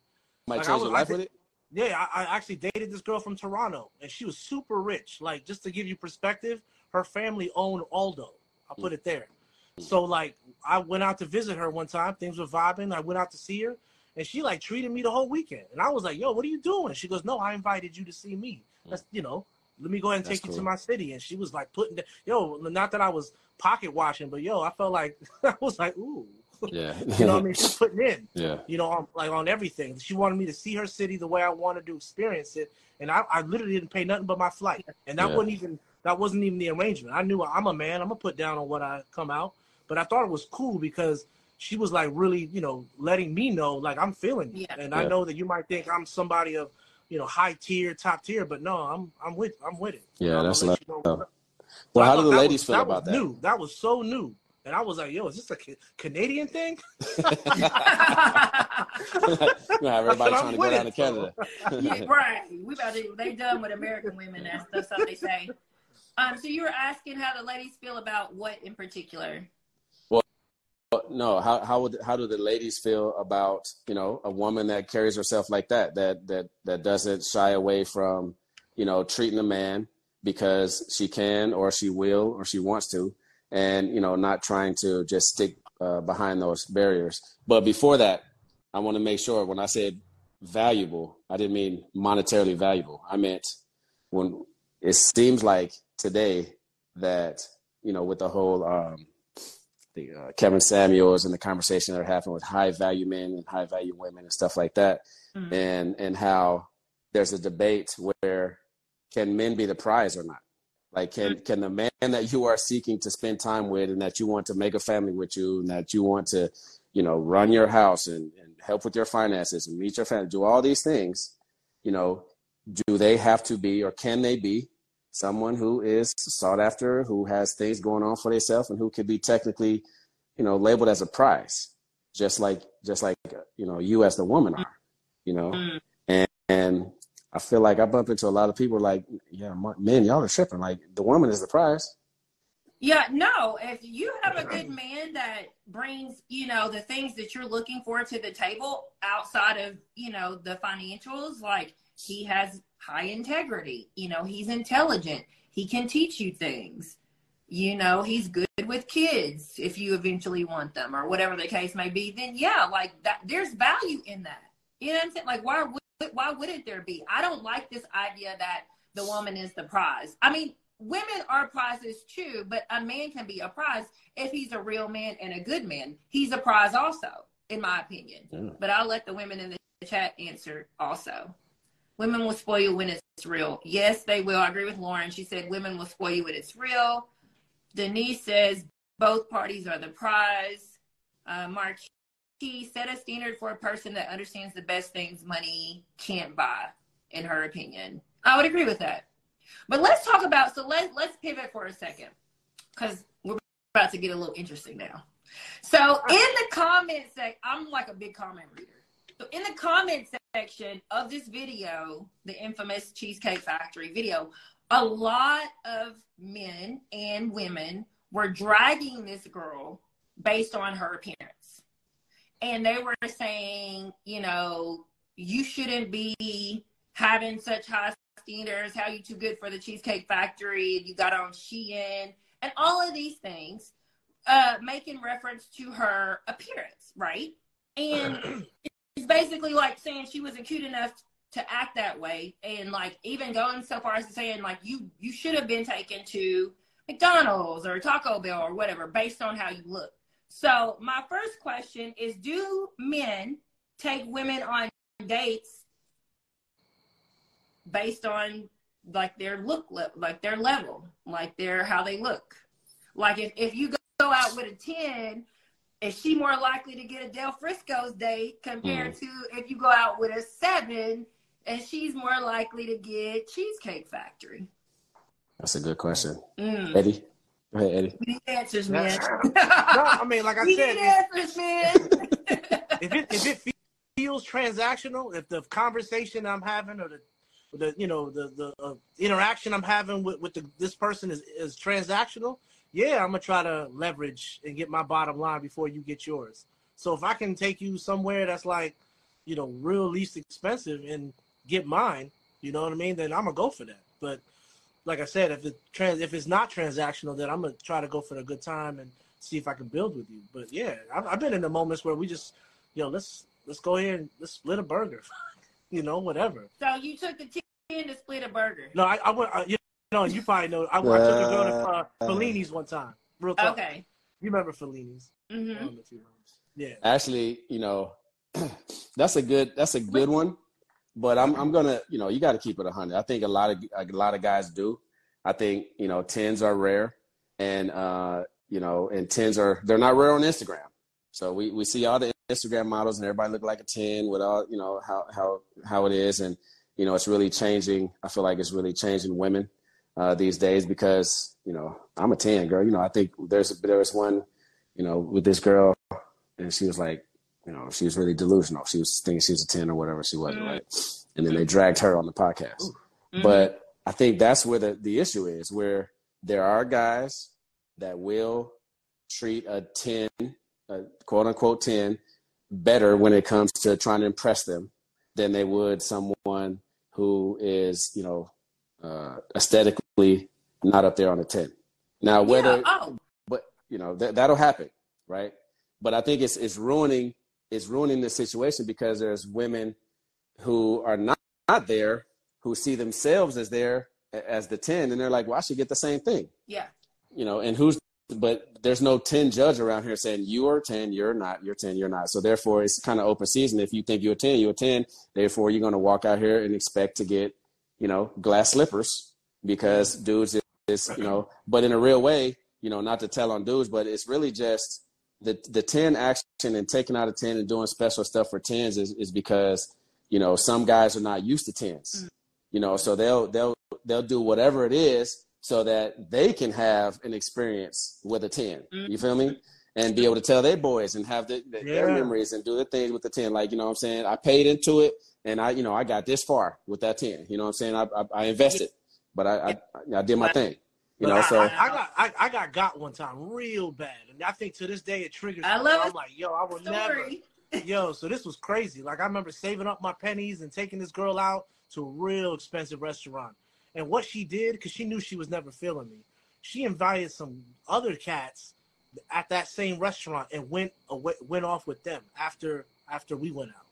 Might like change was, your life with it. Yeah, I, I actually dated this girl from Toronto, and she was super rich. Like, just to give you perspective, her family owned Aldo. I'll put mm. it there. So, like, I went out to visit her one time. Things were vibing. I went out to see her, and she like treated me the whole weekend. And I was like, "Yo, what are you doing?" She goes, "No, I invited you to see me. That's you know, let me go ahead and That's take cool. you to my city." And she was like putting, the, yo, not that I was pocket watching, but yo, I felt like I was like, "Ooh." Yeah. you know what I mean? She's putting in. Yeah. You know, on, like on everything. She wanted me to see her city the way I wanted to experience it. And I, I literally didn't pay nothing but my flight. And that yeah. wasn't even that wasn't even the arrangement. I knew I'm a man, I'm gonna put down on what I come out. But I thought it was cool because she was like really, you know, letting me know like I'm feeling you. Yeah. And yeah. I know that you might think I'm somebody of, you know, high tier, top tier, but no, I'm I'm with I'm with it. Yeah, that's like. You know, well, how do the ladies was, feel that about that? New. That was so new. And I was like, yo, is this a Canadian thing? have everybody trying to go down to Canada. yeah, right. We about to, they done with American women. That's, that's what they say. Um, so you were asking how the ladies feel about what in particular? No how how would how do the ladies feel about you know a woman that carries herself like that that that that doesn't shy away from you know treating a man because she can or she will or she wants to and you know not trying to just stick uh, behind those barriers? But before that i want to make sure when i said valuable i didn't mean monetarily valuable. I meant when it seems like today that you know with the whole um, the uh, Kevin Samuels and the conversation that are happening with high value men and high value women and stuff like that, mm-hmm. and and how there's a debate where can men be the prize or not? Like can mm-hmm. can the man that you are seeking to spend time with and that you want to make a family with you and that you want to, you know, run your house and, and help with your finances and meet your family, do all these things, you know, do they have to be or can they be someone who is sought after, who has things going on for themselves, and who could be technically, you know, labeled as a prize, just like just like you know you as the woman are, you know, mm. and and I feel like I bump into a lot of people like, yeah, men, y'all are tripping. Like the woman is the prize. Yeah, no. If you have a good man that brings, you know, the things that you're looking for to the table outside of, you know, the financials, like he has high integrity. You know, he's intelligent. He can teach you things. You know, he's good with kids if you eventually want them or whatever the case may be. Then yeah, like that. There's value in that. You know what I'm saying? Like why would why wouldn't there be? I don't like this idea that the woman is the prize. I mean, women are prizes too, but a man can be a prize if he's a real man and a good man. He's a prize also, in my opinion. Yeah. But I'll let the women in the chat answer also. Women will spoil you when it's real. Yes, they will. I agree with Lauren. She said women will spoil you when it's real. Denise says both parties are the prize. Uh, Marquis set a standard for a person that understands the best things money can't buy, in her opinion. I would agree with that. But let's talk about so let let's pivot for a second because we're about to get a little interesting now. So in the comments section, I'm like a big comment reader. So in the comment section of this video, the infamous Cheesecake Factory video, a lot of men and women were dragging this girl based on her appearance. And they were saying, you know, you shouldn't be having such high standards. how you too good for the Cheesecake Factory, you got on Shein, and all of these things, uh, making reference to her appearance, right? And basically like saying she wasn't cute enough to act that way, and like even going so far as to saying like you you should have been taken to McDonald's or Taco Bell or whatever based on how you look. So my first question is: Do men take women on dates based on like their look, like their level, like their how they look? Like if if you go out with a ten, is she more likely to get a Del Frisco's date compared mm. to if you go out with a seven and she's more likely to get Cheesecake Factory? That's a good question. Mm. Eddie? Go ahead, Eddie. We need answers, man. no, I mean, like I we said, need answers, man. if it if it feels transactional, if the conversation I'm having or the the you know the the uh, interaction I'm having with with the, this person is is transactional, yeah, I'm gonna try to leverage and get my bottom line before you get yours. So if I can take you somewhere that's like, you know, real least expensive and get mine, you know what I mean? Then I'm gonna go for that. But like I said, if it trans if it's not transactional, then I'm gonna try to go for a good time and see if I can build with you. But yeah, I've, I've been in the moments where we just, you know, let's let's go ahead and let's split a burger, you know, whatever. So you took the ten to split a burger. No, I, I went. Uh, you know, you probably know. I, I took a girl to uh, Fellini's one time. Real talk. Okay. You remember Fellini's? Mm-hmm. Yeah. Actually, you know, that's a good that's a good one. But I'm I'm gonna you know you got to keep it a hundred. I think a lot of a lot of guys do. I think you know tens are rare, and uh, you know and tens are they're not rare on Instagram. So we, we see all the Instagram models and everybody look like a ten with all you know how how how it is, and you know it's really changing. I feel like it's really changing women uh, these days because you know I'm a ten girl. You know I think there's there was one you know with this girl, and she was like you know, she was really delusional. She was thinking she was a 10 or whatever she wasn't, mm-hmm. right? And then they dragged her on the podcast. Mm-hmm. But I think that's where the, the issue is, where there are guys that will treat a 10, a quote unquote 10, better when it comes to trying to impress them than they would someone who is, you know, uh, aesthetically not up there on a 10. Now, whether, yeah, oh. but, you know, th- that'll happen, right? But I think it's, it's ruining is ruining the situation because there's women who are not, not there who see themselves as there as the 10 and they're like well i should get the same thing yeah you know and who's but there's no 10 judge around here saying you are 10 you're not you're 10 you're not so therefore it's kind of open season if you think you're 10 you're 10 therefore you're going to walk out here and expect to get you know glass slippers because dudes is you know but in a real way you know not to tell on dudes but it's really just the the 10 action and taking out a 10 and doing special stuff for 10s is, is because you know some guys are not used to 10s mm. you know so they'll they'll they'll do whatever it is so that they can have an experience with a 10 mm. you feel me and be able to tell their boys and have the, the, yeah. their memories and do the things with the 10 like you know what i'm saying i paid into it and i you know i got this far with that 10 you know what i'm saying i, I, I invested but I, I, I did my thing you know, I, so I, I got I, I, got got one time real bad, and I think to this day it triggers. I love I'm like, yo, I will never. Yo, so this was crazy. Like I remember saving up my pennies and taking this girl out to a real expensive restaurant. And what she did, because she knew she was never feeling me, she invited some other cats at that same restaurant and went uh, away, went off with them after after we went out.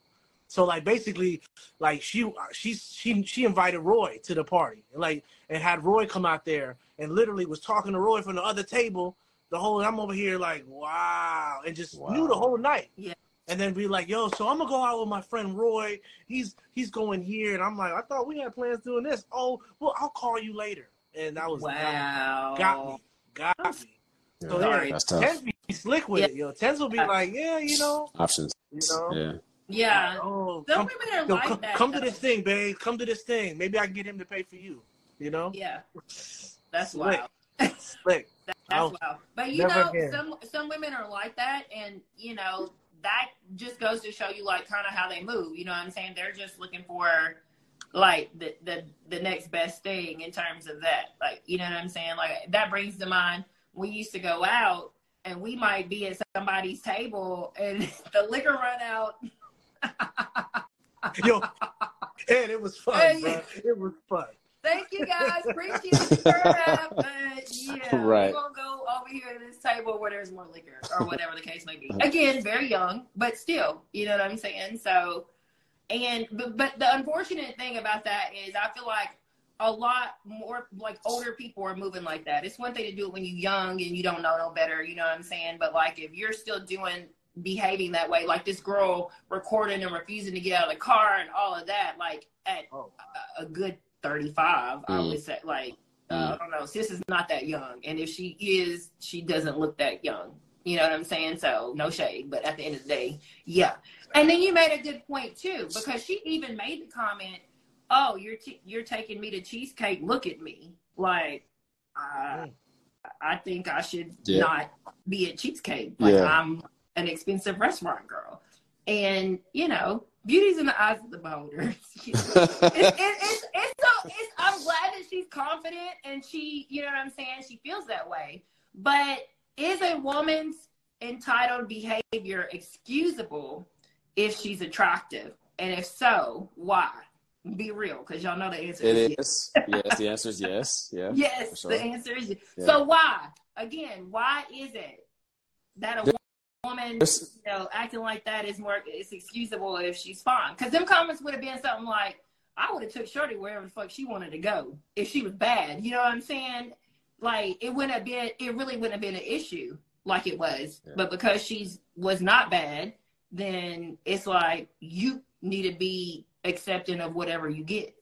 So like basically, like she uh, she she she invited Roy to the party, and like and had Roy come out there and literally was talking to Roy from the other table. The whole I'm over here like wow, and just wow. knew the whole night. Yeah. And then be like, yo, so I'm gonna go out with my friend Roy. He's he's going here, and I'm like, I thought we had plans doing this. Oh, well, I'll call you later. And that was wow, got me, got me. Yeah, so there, that's tough. Tens be slick with yeah. it, yo. Tens will be like, yeah, you know, options. You know, yeah. Yeah. Oh, Some come, women are yo, like come, that. Come though. to this thing, babe. Come to this thing. Maybe I can get him to pay for you. You know? Yeah. That's Slick. wild. Slick. That's wild. But you know, again. some some women are like that, and you know that just goes to show you like kind of how they move. You know what I'm saying? They're just looking for like the the the next best thing in terms of that. Like you know what I'm saying? Like that brings to mind we used to go out and we might be at somebody's table and the liquor run out yo, and it was fun, Hey. bro. It was fun. Thank you guys. Appreciate you for that. But yeah, Right. we're gonna go over here to this table where there's more liquor or whatever the case may be. Again, very young, but still, you know what I'm saying? So and but, but the unfortunate thing about that is I feel like a lot more like older people are moving like that. It's one thing to do it when you're young and you don't know no better, you know what I'm saying? But like if you're still doing behaving that way, like this girl recording and refusing to get out of the car and all of that, like at Oh, a good 35 i Mm. would say like uh, i don't know. Sis is not that young. And if she is she doesn't look that young. You know what i'm saying? So no shade. But at the end of the day yeah. And then you made a good point too because she even made the comment oh you're t- you're taking me to cheesecake look at me. Like uh, Mm. i think i should Yeah. not be at cheesecake. Like Yeah. i'm an expensive restaurant girl. And you know beauty's in the eyes of the beholder. It's, it, it's, it's so it's I'm glad that she's confident and she you know what I'm saying? She feels that way. But is a woman's entitled behavior excusable if she's attractive? And if so why be real because y'all know the answer is yes. is. Yes, the answer is yes. Yeah. yes sure. the answer is yes. Yeah. so why again why is it that a woman you know, acting like that is more it's excusable if she's fine. Because them comments would have been something like, I would have took Shorty wherever the fuck she wanted to go if she was bad. You know what I'm saying? Like it wouldn't have been it really wouldn't have been an issue like it was. Yeah. But because she's was not bad, then it's like you need to be accepting of whatever you get.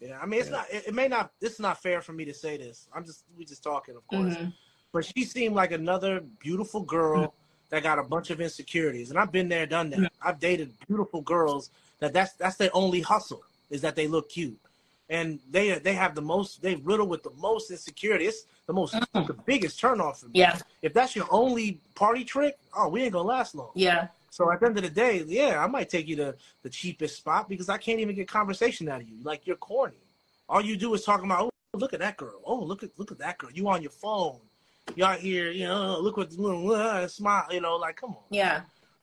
yeah. I mean, it's Yeah. not. It, it may not. It's not fair for me to say this. I'm just. We just talking, of course. Mhm. But she seemed like another beautiful girl that got a bunch of insecurities, and I've been there, done that. I've dated beautiful girls that that's that's their only hustle is that they look cute, and they they have the most. They riddle with the most insecurities. The most the biggest turnoff for me. Yeah, If that's your only party trick, oh, we ain't gonna last long. yeah, So at the end of the day, yeah, I might take you to the cheapest spot because I can't even get conversation out of you. Like you're corny. All you do is talk about, oh, look at that girl. Oh, look at look at that girl. You on your phone. You out here, you know, look what uh, smile. You know, like come on. yeah.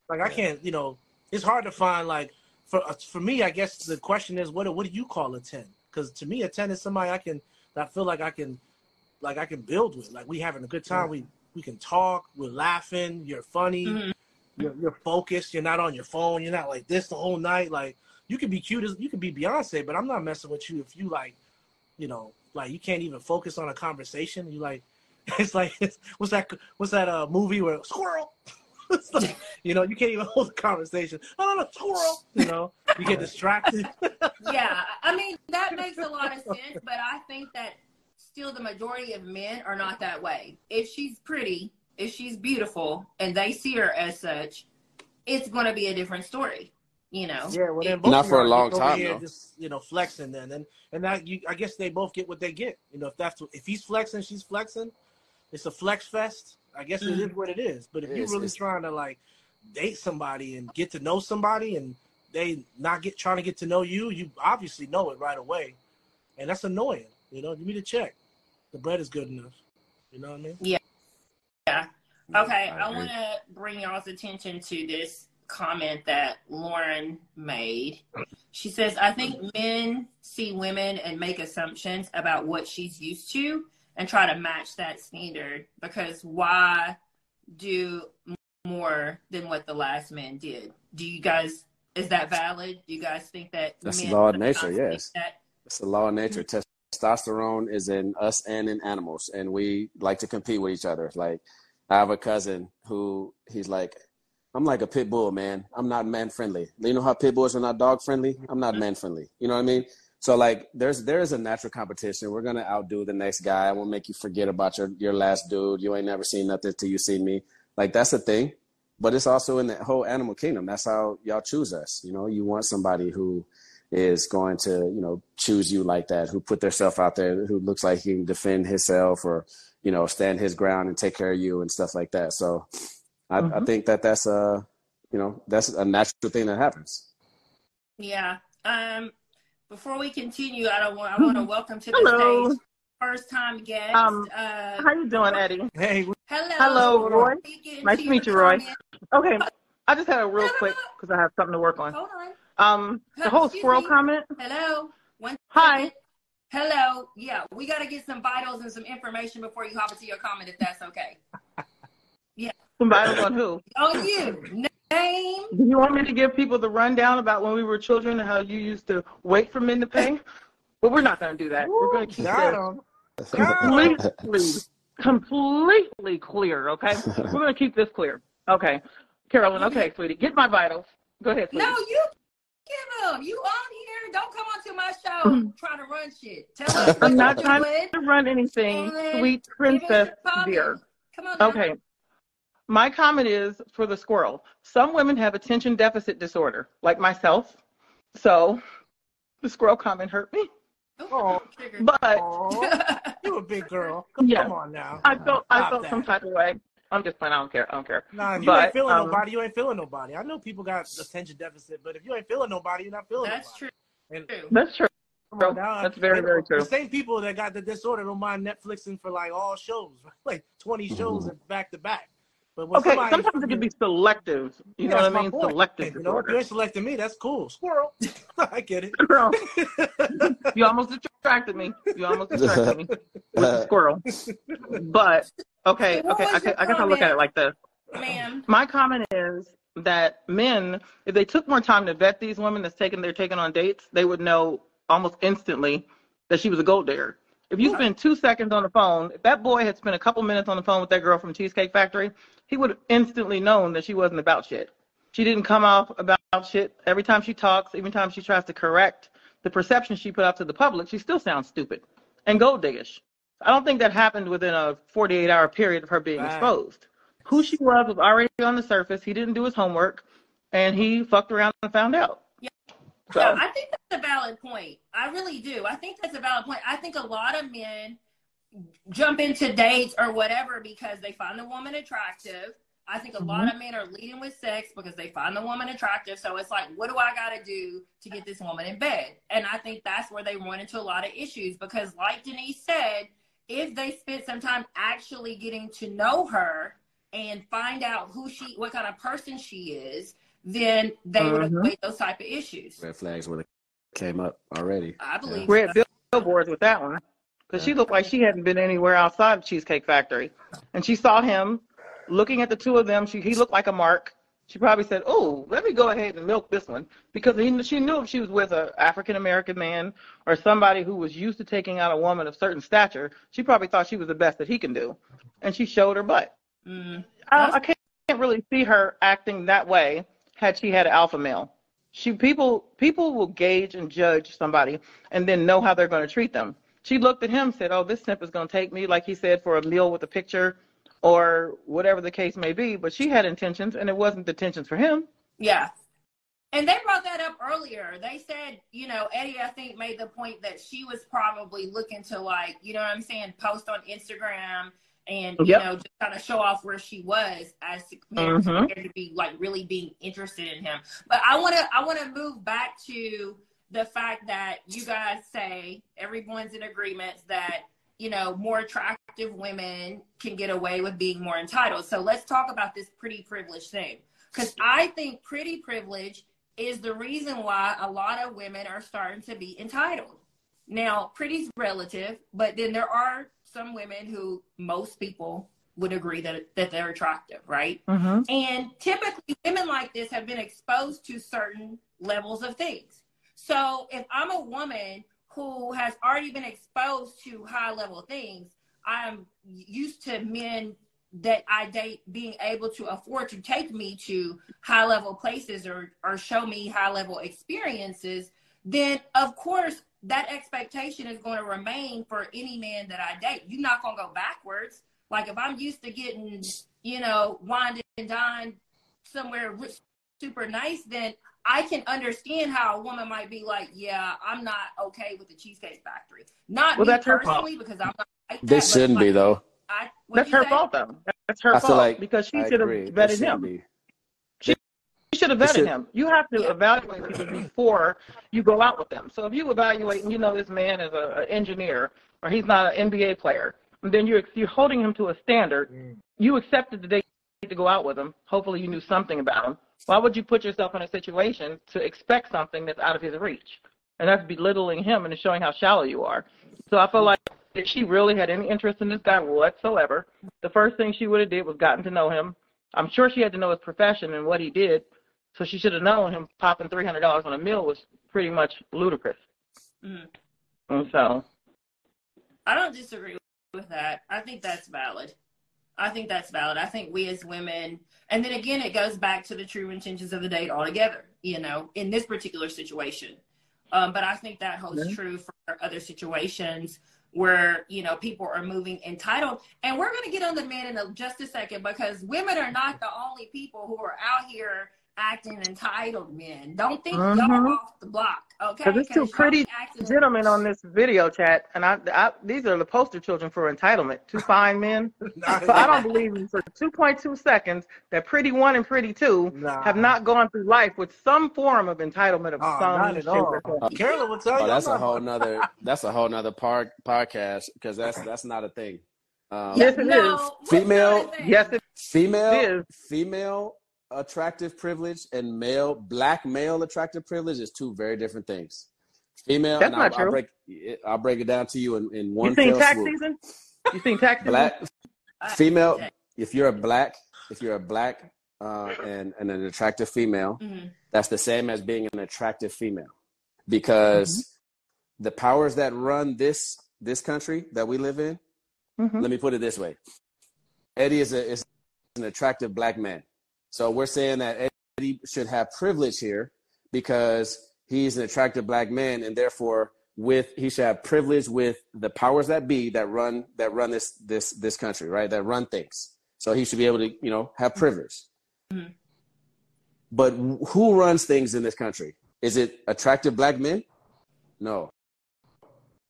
Like I can't, you know, it's hard to find like for uh, for me. I guess the question is, what what do you call a ten? Because to me, a ten is somebody I can I feel like I can like I can build with. Like we having a good time. We we can talk. We're laughing. You're funny. Mhm. You're, you're focused. You're not on your phone. You're not like this the whole night. Like you can be cute as you can be Beyonce, but I'm not messing with you if you like, you know, like you can't even focus on a conversation. You like, it's like what's that? What's that uh movie where squirrel? It's like, you know, you can't even hold a conversation. Don't know, squirrel. You know, you get distracted. yeah, I mean that makes a lot of sense, but I think that still the majority of men are not that way. If she's pretty, if she's beautiful, and they see her as such, it's going to be a different story. You know. Yeah, well then both Not for a long time, here though. Just you know, flexing then, and and that you, I guess they both get what they get. You know, if that's what, if he's flexing, she's flexing. It's a flex fest. I guess it is mm-hmm. what it is. But if It you're is, really trying to like date somebody and get to know somebody, and they not get trying to get to know you, you obviously know it right away, and that's annoying. You know, you need to check. The bread is good enough. You know what I mean? Yeah. Okay, I, agree. want to bring y'all's attention to this comment that Lauren made. She says, I think men see women and make assumptions about what she's used to and try to match that standard because why do more than what the last man did? Do you guys, is that valid? Do you guys think that That's the law of nature, yes. that- It's the law of nature. Testosterone is in us and in animals, and we like to compete with each other. Like, I have a cousin who he's like, I'm like a pit bull, man. I'm not man friendly. You know how pit bulls are not dog friendly? I'm not man friendly. You know what I mean? So like, there's there is a natural competition. We're gonna outdo the next guy. I won't make you forget about your your last dude. You ain't never seen nothing till you see me. Like that's the thing. But it's also in the whole animal kingdom. That's how y'all choose us. You know, you want somebody who is going to, you know, choose you like that, who put themselves out there, who looks like he can defend himself or, you know, stand his ground and take care of you and stuff like that. So I, I Mhm. think that that's a, you know, that's a natural thing that happens. Yeah. Um, before we continue, I don't want, I want to welcome to the Hello. stage first time guest. Um, uh, How you doing, Eddie? Hey, hello. Hello, Roy. Nice to meet you, Roy. comment. Okay, I just had a real No, no, quick because I have something to work on. Hold on. Um, the whole Excuse squirrel me. comment. Hello. One Hi. second. Hello. Yeah, we got to get some vitals and some information before you hop into your comment, if that's okay. Somebody on who? On you. Name. Do you want me to give people the rundown about when we were children and how you used to wait for men to pay? But we're not going to do that. we're going to keep Got this completely, completely clear. Okay, we're going to keep this clear. Okay, Carolyn. Okay, sweetie, get my vitals. Go ahead, sweetie. No, you give them. You on here. Don't come onto my show trying to run shit. Tell us I'm not trying doing. to run anything, And sweet princess your dear. Come on. now. Okay. My comment is for the squirrel. Some women have attention deficit disorder, like myself. So the squirrel comment hurt me. Oh, But Aw, you a big girl. Come, Yeah. come on now. I felt I felt that. some type of way. I'm just playing. I don't care. I don't care. Nah, you But, ain't feeling um, nobody. You ain't feeling nobody. I know people got attention deficit, but if you ain't feeling nobody, you're not feeling That's nobody. true. And. That's true. come on now, That's very, very true. The same people that got the disorder don't mind Netflixing for like all shows, like 20 shows mm-hmm. back to back. But when Okay, somebody, sometimes it can be selective. You Yeah, know what I mean? point. Selective You know, if disorder. you ain't selecting me, that's cool. Squirrel. I get it. Squirrel. you almost distracted me. You almost distracted me with the squirrel. But okay, okay. I, your I guess I look at it like this. Ma'am. My comment is that men, if they took more time to vet these women that's taking they're taking on dates, they would know almost instantly that she was a gold digger. If you spend two seconds on the phone, if that boy had spent a couple minutes on the phone with that girl from Cheesecake Factory, he would have instantly known that she wasn't about shit. She didn't come off about shit. Every time she talks, every time she tries to correct the perception she put out to the public, she still sounds stupid and gold diggish. I don't think that happened within a 48 hour period of her being Right. exposed. Who she was was already on the surface. He didn't do his homework, and he fucked around and found out. Yeah. So, Yeah, I think that's a valid point. I really do. I think that's a valid point. I think a lot of men jump into dates or whatever because they find the woman attractive. I think a lot mm-hmm. of men are leading with sex because they find the woman attractive. So it's like, what do I got to do to get this woman in bed? And I think that's where they run into a lot of issues because, like Denise said, if they spent some time actually getting to know her and find out who she, what kind of person she is, then they would Mhm. avoid those type of issues. Red flags would have came up already. I believe. we're at bill- billboards with that one because she looked like she hadn't been anywhere outside of Cheesecake Factory, and she saw him looking at the two of them. She he looked like a mark. She probably said, "Oh, let me go ahead and milk this one," because he, she knew if she was with a African American man or somebody who was used to taking out a woman of certain stature, she probably thought she was the best that he can do, and she showed her butt. Mm. I, I can't, can't really see her acting that way had she had an alpha male. She people people will gauge and judge somebody and then know how they're going to treat them. She looked at him, said, "Oh, this simp is going to take me," like he said, for a meal with a picture, or whatever the case may be. But she had intentions, and it wasn't the intentions for him. Yeah. And they brought that up earlier. They said, you know, Eddie, I think, made the point that she was probably looking to, like, you know what I'm saying, post on Instagram and, you know, just kind of show off where she was as Mhm. compared to be, like, really being interested in him. But I want to, I want to move back to the fact that you guys say everyone's in agreement that, you know, more attractive women can get away with being more entitled. So let's talk about this pretty privilege thing. Because I think pretty privilege is the reason why a lot of women are starting to be entitled. Now, pretty's relative, but then there are some women who most people would agree that that they're attractive, right? Mm-hmm. And typically, women like this have been exposed to certain levels of things. So, if I'm a woman who has already been exposed to high level things, I'm used to men that I date being able to afford to take me to high level places or, or show me high level experiences, then of course that expectation is going to remain for any man that I date. You're not going to go backwards. Like if I'm used to getting, you know, wined and dined somewhere super nice, then I can understand how a woman might be like, yeah, I'm not okay with the Cheesecake Factory. Not Well, me that's her fault. because I'm not like that. They but, shouldn't be though. I, That's her say? fault, though. That's her I feel fault like because she should have agree. Vetted him. be. You should have vetted him. You have to evaluate people before you go out with them. So if you evaluate and you know this man is an engineer or he's not an NBA player, and then you're you're holding him to a standard, mm. you accepted the date to go out with him. Hopefully, you knew something about him. Why would you put yourself in a situation to expect something that's out of his reach? And that's belittling him and showing how shallow you are. So I feel like if she really had any interest in this guy whatsoever, the first thing she would have did was gotten to know him. I'm sure she had to know his profession and what he did, so she should have known him popping three hundred dollars on a meal was pretty much ludicrous. Mhm. And so I don't disagree with that. I think that's valid. I think that's valid. I think we as women, and then again, it goes back to the true intentions of the date altogether, you know, in this particular situation. Um, but I think that holds Mhm. true for other situations where, you know, people are moving entitled. And we're going to get on the men in a, just a second because women are not the only people who are out here acting entitled men. Don't think Mhm. y'all off the block, okay? Because it's two pretty gentlemen on this video chat, and I, I these are the poster children for entitlement. Two fine men. so I don't believe in for 2.2 seconds that pretty one and pretty two Nah. have not gone through life with some form of entitlement of Oh, some not at shape all. or form. Carolyn will tell Oh, you. that's I'm a not- whole nother. That's a whole nother part podcast because that's that's not a thing. Um, Yes, it no, is. Female- not a thing? Yes, it female is. female attractive privilege and male black male attractive privilege is two very different things. Female, That's and not I'll, I'll break it- I'll break it down to you in, in one You seen tax swoop. season? You seen tax season? Black female. If you're a black, if you're a black uh, and and an attractive female, Mhm. that's the same as being an attractive female because Mm-hmm. the powers that run this this country that we live in Mhm. let me put it this way eddie is, a, is an attractive black man so we're saying that eddie should have privilege here because he's an attractive black man and therefore with he should have privilege with the powers that be that run that run this this this country right? That run things. So he should be able to you know have privilege. Mhm. but who runs things in this country? Is it attractive black men? No.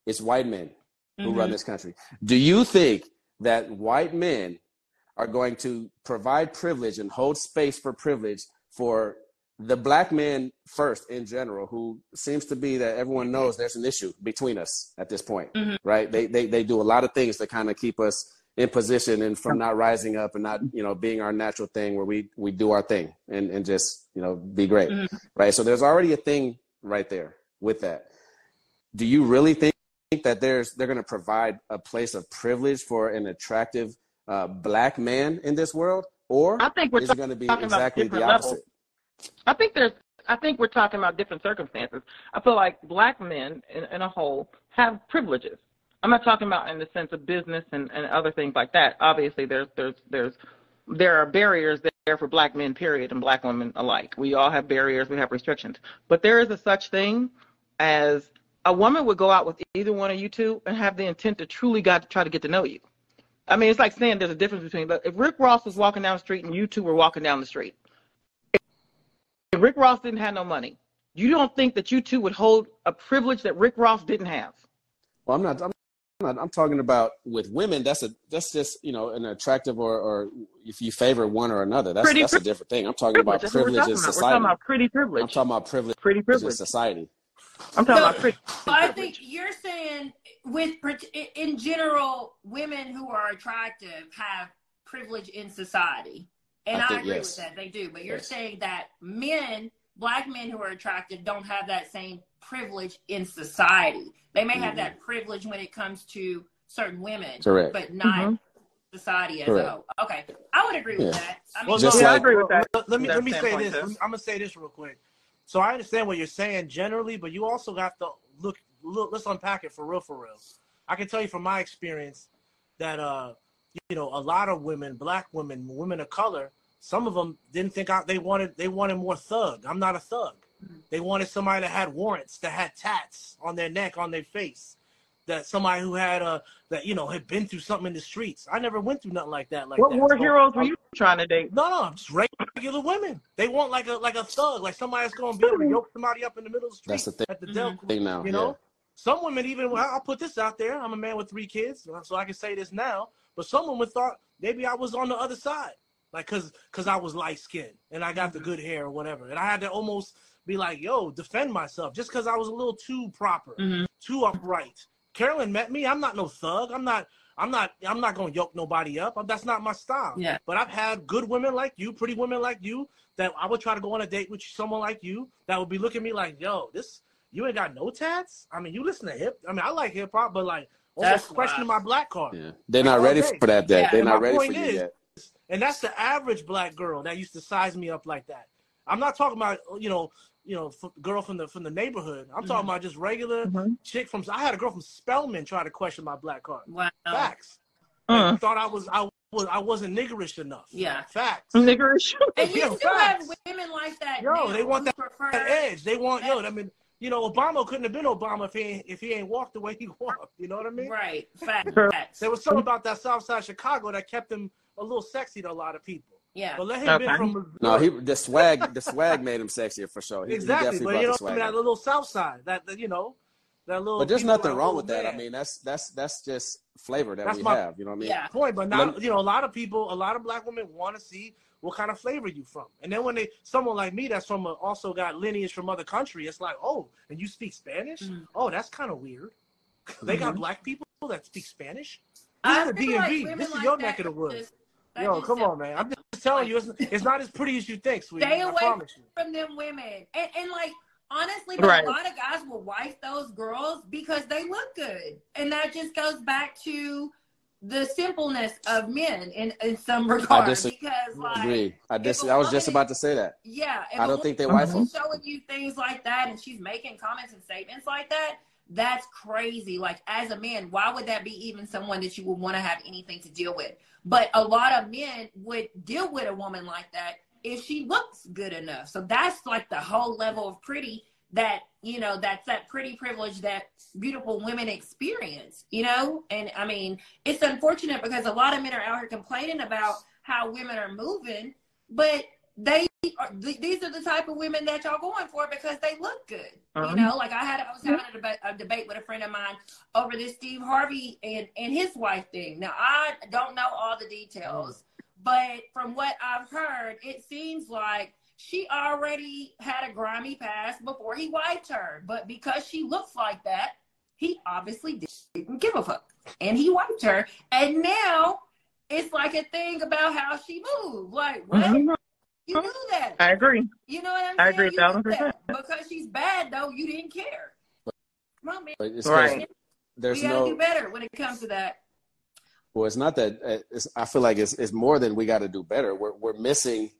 It's white men who run Mhm. this country. Do you think that white men are going to provide privilege and hold space for privilege for the black man first in general, who seems to be that everyone knows there's an issue between us at this point, Mhm. right? They, they they do a lot of things to kind of keep us in position and from not rising up and not you know being our natural thing where we we do our thing and and just you know be great, Mhm. right? So there's already a thing right there with that. Do you really think? think that there's they're going to provide a place of privilege for an attractive uh, black man in this world, or I think we're is it going to be exactly the different levels. opposite? I think there's. I think we're talking about different circumstances. I feel like black men, in, in a whole, have privileges. I'm not talking about in the sense of business and, and other things like that. Obviously, there's there's there's there are barriers there for black men, period, and black women alike. We all have barriers. We have restrictions. But there is a such thing as a woman would go out with either one of you two and have the intent to truly got to try to get to know you. I mean, it's like saying there's a difference between. But if Rick Ross was walking down the street and you two were walking down the street, if Rick Ross didn't have no money, you don't think that you two would hold a privilege that Rick Ross didn't have? Well, I'm not. I'm not. I'm talking about with women. That's a. That's just you know an attractive or or if you favor one or another. That's Pretty that's a different thing. I'm talking about That's what we're privilege talking in about. We're talking about pretty privilege. I'm privilege. talking about privilege Pretty privilege in privilege. society. I'm talking No, about pretty. I privilege. think you're saying with in general, women who are attractive have privilege in society, and I I, agree yes. with that. They do, but you're Yes. saying that men, black men who are attractive, don't have that same privilege in society. They may have Mhm. that privilege when it comes to certain women, Correct. but not Mhm. society as Correct. a whole. Okay, I would agree with Yeah. that. I mean, well, just yeah, like, I agree with that. Let, let me let me say this. Too. I'm gonna say this real quick. So I understand what you're saying generally, but you also got to look. Look, let's unpack it for real, for real. I can tell you from my experience that uh, you know, a lot of women, black women, women of color, some of them didn't think I, they wanted they wanted more thug. I'm not a thug. They wanted somebody that had warrants, that had tats on their neck, on their face, that somebody who had uh that you know had been through something in the streets. I never went through nothing like that. Like What that. war So- heroes were you trying to date? no, no, just regular women. They want like a like a thug, like somebody that's gonna be able to yoke somebody up in the middle of the street That's the thing. at the Del. Thing now. You know, some women even. well, I'll put this out there. I'm a man with three kids, so I can say this now. But some women thought maybe I was on the other side, like cause cause I was light skinned and I got the good hair or whatever, and I had to almost be like, yo, defend myself just cause I was a little too proper, Mhm. too upright. Carolyn met me. I'm not no thug. I'm not. I'm not I'm not gonna yoke nobody up. That's not my style. Yeah. But I've had good women like you, pretty women like you, that I would try to go on a date with someone like you that would be looking at me like, yo, this you ain't got no tats. I mean, you listen to hip. I mean, I like hip hop, but like almost That's questioning my black card. Yeah. They're not ready Okay. for that yet. Yeah, They're not ready for point you is- yet. And that's the average black girl that used to size me up like that. I'm not talking about you know, you know, f- girl from the from the neighborhood. I'm talking about just regular Mhm. chick from. I had a girl from Spelman try to question my black card. Wow. Facts. Like, thought I was I was I wasn't niggerish enough. Yeah. Facts. Niggerish. And you Yeah, still have facts. women like that. Yo, now they want that, prefer- that edge. They want yo. I mean, you know, Obama couldn't have been Obama if he ain't, if he ain't walked the way he walked. You know what I mean? Right. Facts. Facts. There was something about that South Side Chicago that kept him a little sexy to a lot of people. Yeah. But let him be Okay. from Missouri. No, he the swag the swag made him sexier for sure. He, he exactly. definitely But you know, the I swag. mean, that little South Side, that, that you know, that little. But there's nothing like, wrong with that. I mean, that's that's that's just flavor that That's we my- have. You know what I mean? Yeah. point, but not you know a lot of people, a lot of black women want to see what kind of flavor you from, and then when they someone like me that's from a, also got lineage from other country, it's like oh, and you speak Spanish? Mhm. Oh, that's kind of weird. They got Mhm. black people that speak Spanish. I This is the feel like DMV. This is like your neck of the woods. Yo, come on, man. I'm just telling you, it's, it's not as pretty as you think, sweetie. Stay I away promise you. from them women. And, and like, honestly, Right. a lot of guys will wife those girls because they look good. And that just goes back to the simpleness of men in, in some regards. disagree. Because, like. I dis- I was just about to say that. yeah. I don't think they wife showing you things like that and she's making comments and statements like that. That's crazy. Like, as a man, why would that be even someone that you would want to have anything to deal with? But a lot of men would deal with a woman like that if she looks good enough. So that's like the whole level of pretty that, you know, that's that pretty privilege that beautiful women experience, you know? And I mean, it's unfortunate because a lot of men are out here complaining about how women are moving, but they are, th- these are the type of women that y'all going for because they look good. Uh-huh. You know, like I had, I was having a debate, a debate with a friend of mine over this Steve Harvey and, and his wife thing. Now, I don't know all the details, but from what I've heard, it seems like she already had a grimy past before he wiped her. But because she looks like that, he obviously didn't give a fuck. And he wiped her. And now it's like a thing about how she moved. Like, what? Mhm. You knew that. I agree. You know what I'm saying? I agree 1,000%. Because she's bad, though, you didn't care. Come on, man. Right. there's we gotta no do better when it comes to that. Well, it's not that. uh, It's, I feel like it's, it's more than we got to do better. We're we're missing,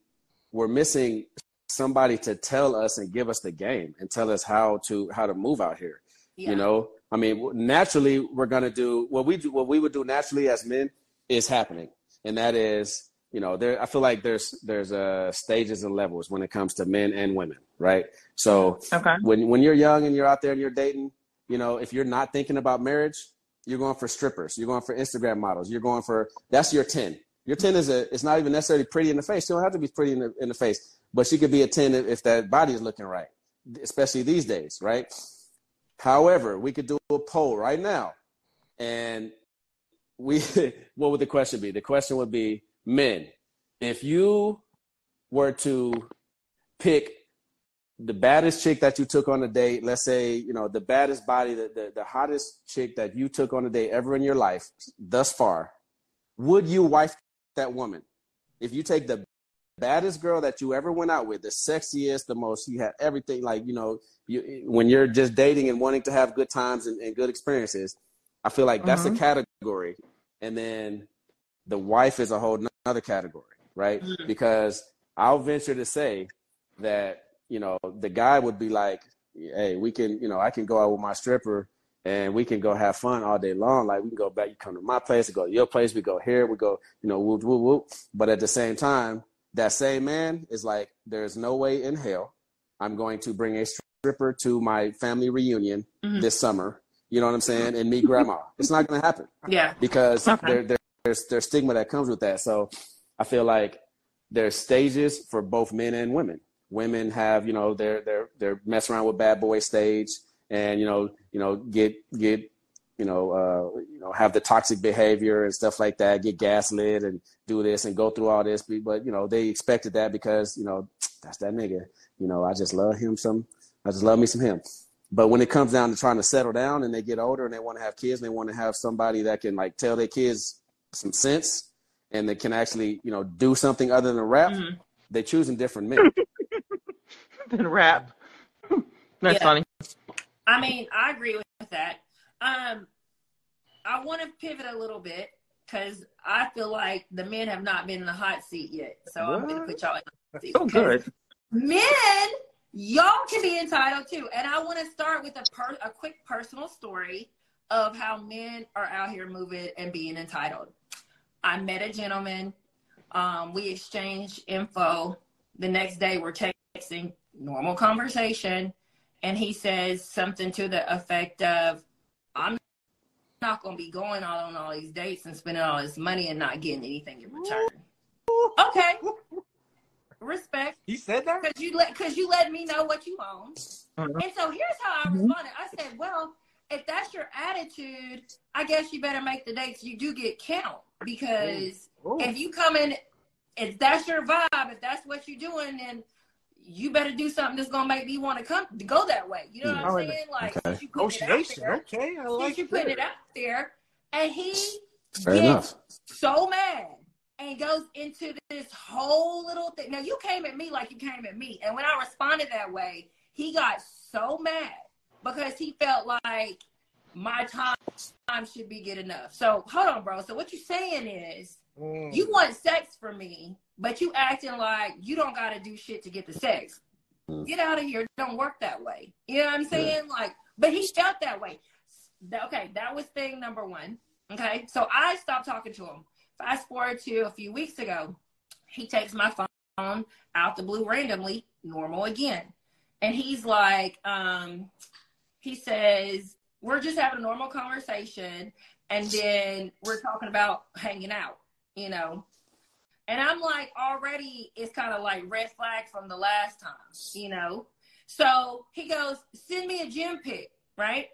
we're missing somebody to tell us and give us the game and tell us how to how to move out here. Yeah. You know, I mean, naturally, we're gonna do what we do. What we would do naturally as men is happening, and that is, you know, there. I feel like there's there's uh stages and levels when it comes to men and women, right? So Okay. when when you're young and you're out there and you're dating, you know, if you're not thinking about marriage, you're going for strippers, you're going for Instagram models, you're going for that's your 10. Your 10 is a it's not even necessarily pretty in the face. She don't have to be pretty in the in the face, but she could be a 10 if, if that body is looking right, especially these days, right? However, we could do a poll right now. And we what would the question be? The question would be men, if you were to pick the baddest chick that you took on a date, let's say, you know, the baddest body, the, the, the hottest chick that you took on a date ever in your life thus far, would you wife that woman? If you take the baddest girl that you ever went out with, the sexiest, the most, you had everything, like, you know, you, when you're just dating and wanting to have good times and, and good experiences, I feel like that's Mhm. a category. And then the wife is a whole nother category, right? Mhm. Because I'll venture to say that you know the guy would be like, "Hey, we can, you know, I can go out with my stripper and we can go have fun all day long. Like we can go back, you come to my place, we go to your place, we go here, we go, you know, whoop whoop whoop." But at the same time, that same man is like, "There's no way in hell I'm going to bring a stripper to my family reunion Mhm. this summer." You know what I'm saying? And meet grandma. It's not going to happen Yeah. because Okay. there, there, there's there's stigma that comes with that. So I feel like there's stages for both men and women. Women have you know they're they're they're mess around with bad boy stage and you know you know get get you know uh, you know have the toxic behavior and stuff like that. Get gaslit and do this and go through all this, but you know they expected that because you know that's that nigga. You know I just love him some. I just love me some him. but when it comes down to trying to settle down and they get older and they want to have kids and they want to have somebody that can like tell their kids some sense and they can actually you know do something other than rap, Mhm. they choosing different men. than rap. That's Yeah. funny. I mean, I agree with that. Um, I want to pivot a little bit because I feel like the men have not been in the hot seat yet. So I'm going to put y'all in the hot seat. So good. Men, y'all can be entitled too. And I want to start with a per- a quick personal story of how men are out here moving and being entitled. I met a gentleman. Um, we exchanged info. The next day, we're texting, normal conversation, and he says something to the effect of, "I'm not going to be going out on all these dates and spending all this money and not getting anything in return." Okay, respect He said that? because you let because you let me know what you own. Mhm. And so here's how I responded. I said, "Well, if that's your attitude, I guess you better make the dates you do get count because Ooh. if you come in, if that's your vibe, if that's what you're doing, then you better do something that's gonna make me want to come to go that way. You know what I I'm saying? Like Okay. you putting it out Negotiation. there, Okay, I since like you putting it out there, and he Fair gets enough. so mad and goes into this whole little thing. Now you came at me like you came at me, and when I responded that way, he got so mad because he felt like my time time should be good enough. So hold on, bro. So what you're saying is Mm. you want sex for me, but you acting like you don't got to do shit to get the sex. Mm. Get out of here. It don't work that way. You know what I'm saying? Like, but he felt that way. Okay, that was thing number one. Okay, so I stopped talking to him. Fast forward to a few weeks ago, he takes my phone out the blue randomly, normal again. And he's like, um, he says, We're just having a normal conversation, and then we're talking about hanging out, you know. And I'm like, already, it's kind of like red flag from the last time, you know. So he goes, Send me a gym pic, right?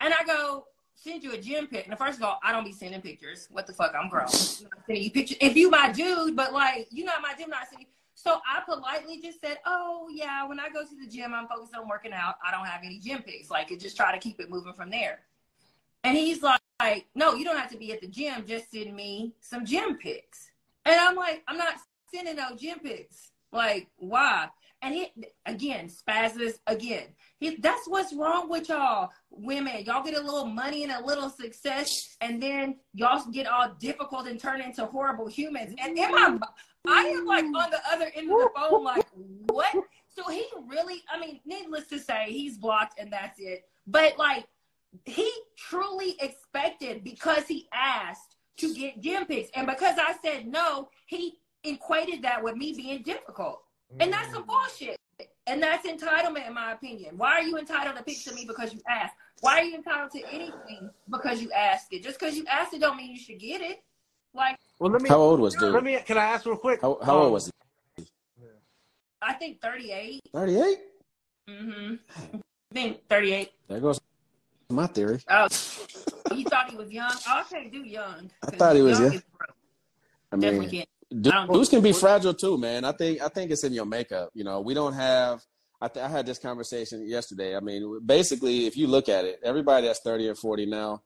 And I go, Send you a gym pic. And first of all, I don't be sending pictures. What the fuck? I'm grown. I'm not sending you pictures. If you my dude, but like, you not my gym, not sending. So I politely just said, "Oh yeah, when I go to the gym, I'm focused on working out. I don't have any gym pics. Like, just try to keep it moving from there." And he's like, like, "No, you don't have to be at the gym. Just send me some gym pics." And I'm like, "I'm not sending no gym pics. Like, why?" And he again spazzes again. He, that's what's wrong with y'all women. Y'all get a little money and a little success, and then y'all get all difficult and turn into horrible humans. And in my I am like on the other end of the phone, like, what? So he really, I mean, needless to say, he's blocked and that's it. But like, he truly expected because he asked to get gym pics. And because I said no, he equated that with me being difficult. And that's some bullshit. And that's entitlement, in my opinion. Why are you entitled to picture me because you asked? Why are you entitled to anything because you asked it? Just because you asked it don't mean you should get it. Like, Well, let me. How old was dude? Let me. Can I ask real quick? How, how Um, old was he? I think 38. 38? Mm-hmm. I think 38. There goes my theory. Oh, you thought he was young? Oh, I can't do young. I thought he was young young. I mean, can't. du- I don't- dudes can be fragile too, man. I think I think it's in your makeup. You know, we don't have. I, th- I had this conversation yesterday. I mean, basically, if you look at it, everybody that's thirty or forty now,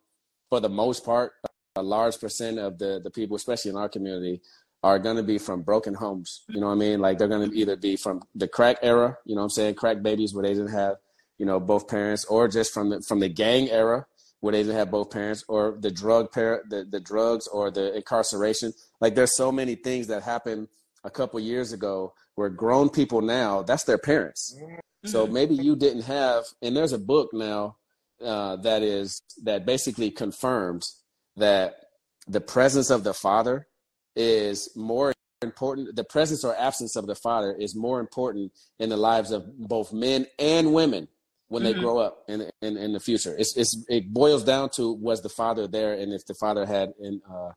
for the most part, a large percent of the the people, especially in our community, are going to be from broken homes. You know what I mean? Like they're going to either be from the crack era. You know what I'm saying? Crack babies where they didn't have, you know, both parents, or just from the from the gang era where they didn't have both parents, or the drug par- the the drugs or the incarceration. Like there's so many things that happened a couple years ago where grown people now that's their parents. So Mhm. maybe you didn't have, and there's a book now uh, that is that basically confirms that the presence of the father is more important. The presence or absence of the father is more important in the lives of both men and women when they Mhm. grow up in, in in the future. It's it's it boils down to was the father there, and if the father had in, uh,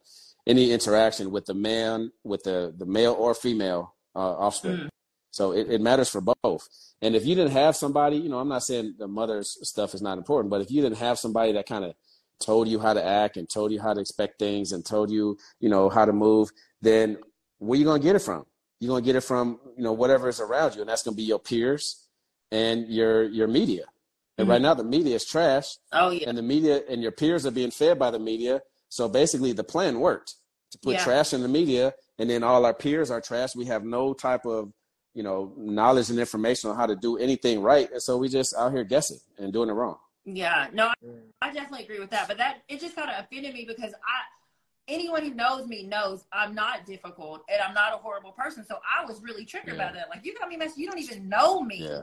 any interaction with the man, with the the male or female uh, offspring. Mm. So it, it matters for both. And if you didn't have somebody, you know, I'm not saying the mother's stuff is not important, but if you didn't have somebody that kind of told you how to act and told you how to expect things and told you, you know, how to move, then where you gonna get it from? You're gonna get it from, you know, whatever is around you, and that's gonna be your peers and your your media. And right mm-hmm. now the media is trash, Oh yeah. and the media and your peers are being fed by the media. So basically, the plan worked to put Yeah. trash in the media, and then all our peers are trash. We have no type of you know knowledge and information on how to do anything right, and so we just out here guessing and doing it wrong. Yeah, no, I, I definitely agree with that. But that it just kind of offended me because I, anyone who knows me knows I'm not difficult and I'm not a horrible person. So I was really triggered by that. Like you got me messed. You don't even know me Yeah.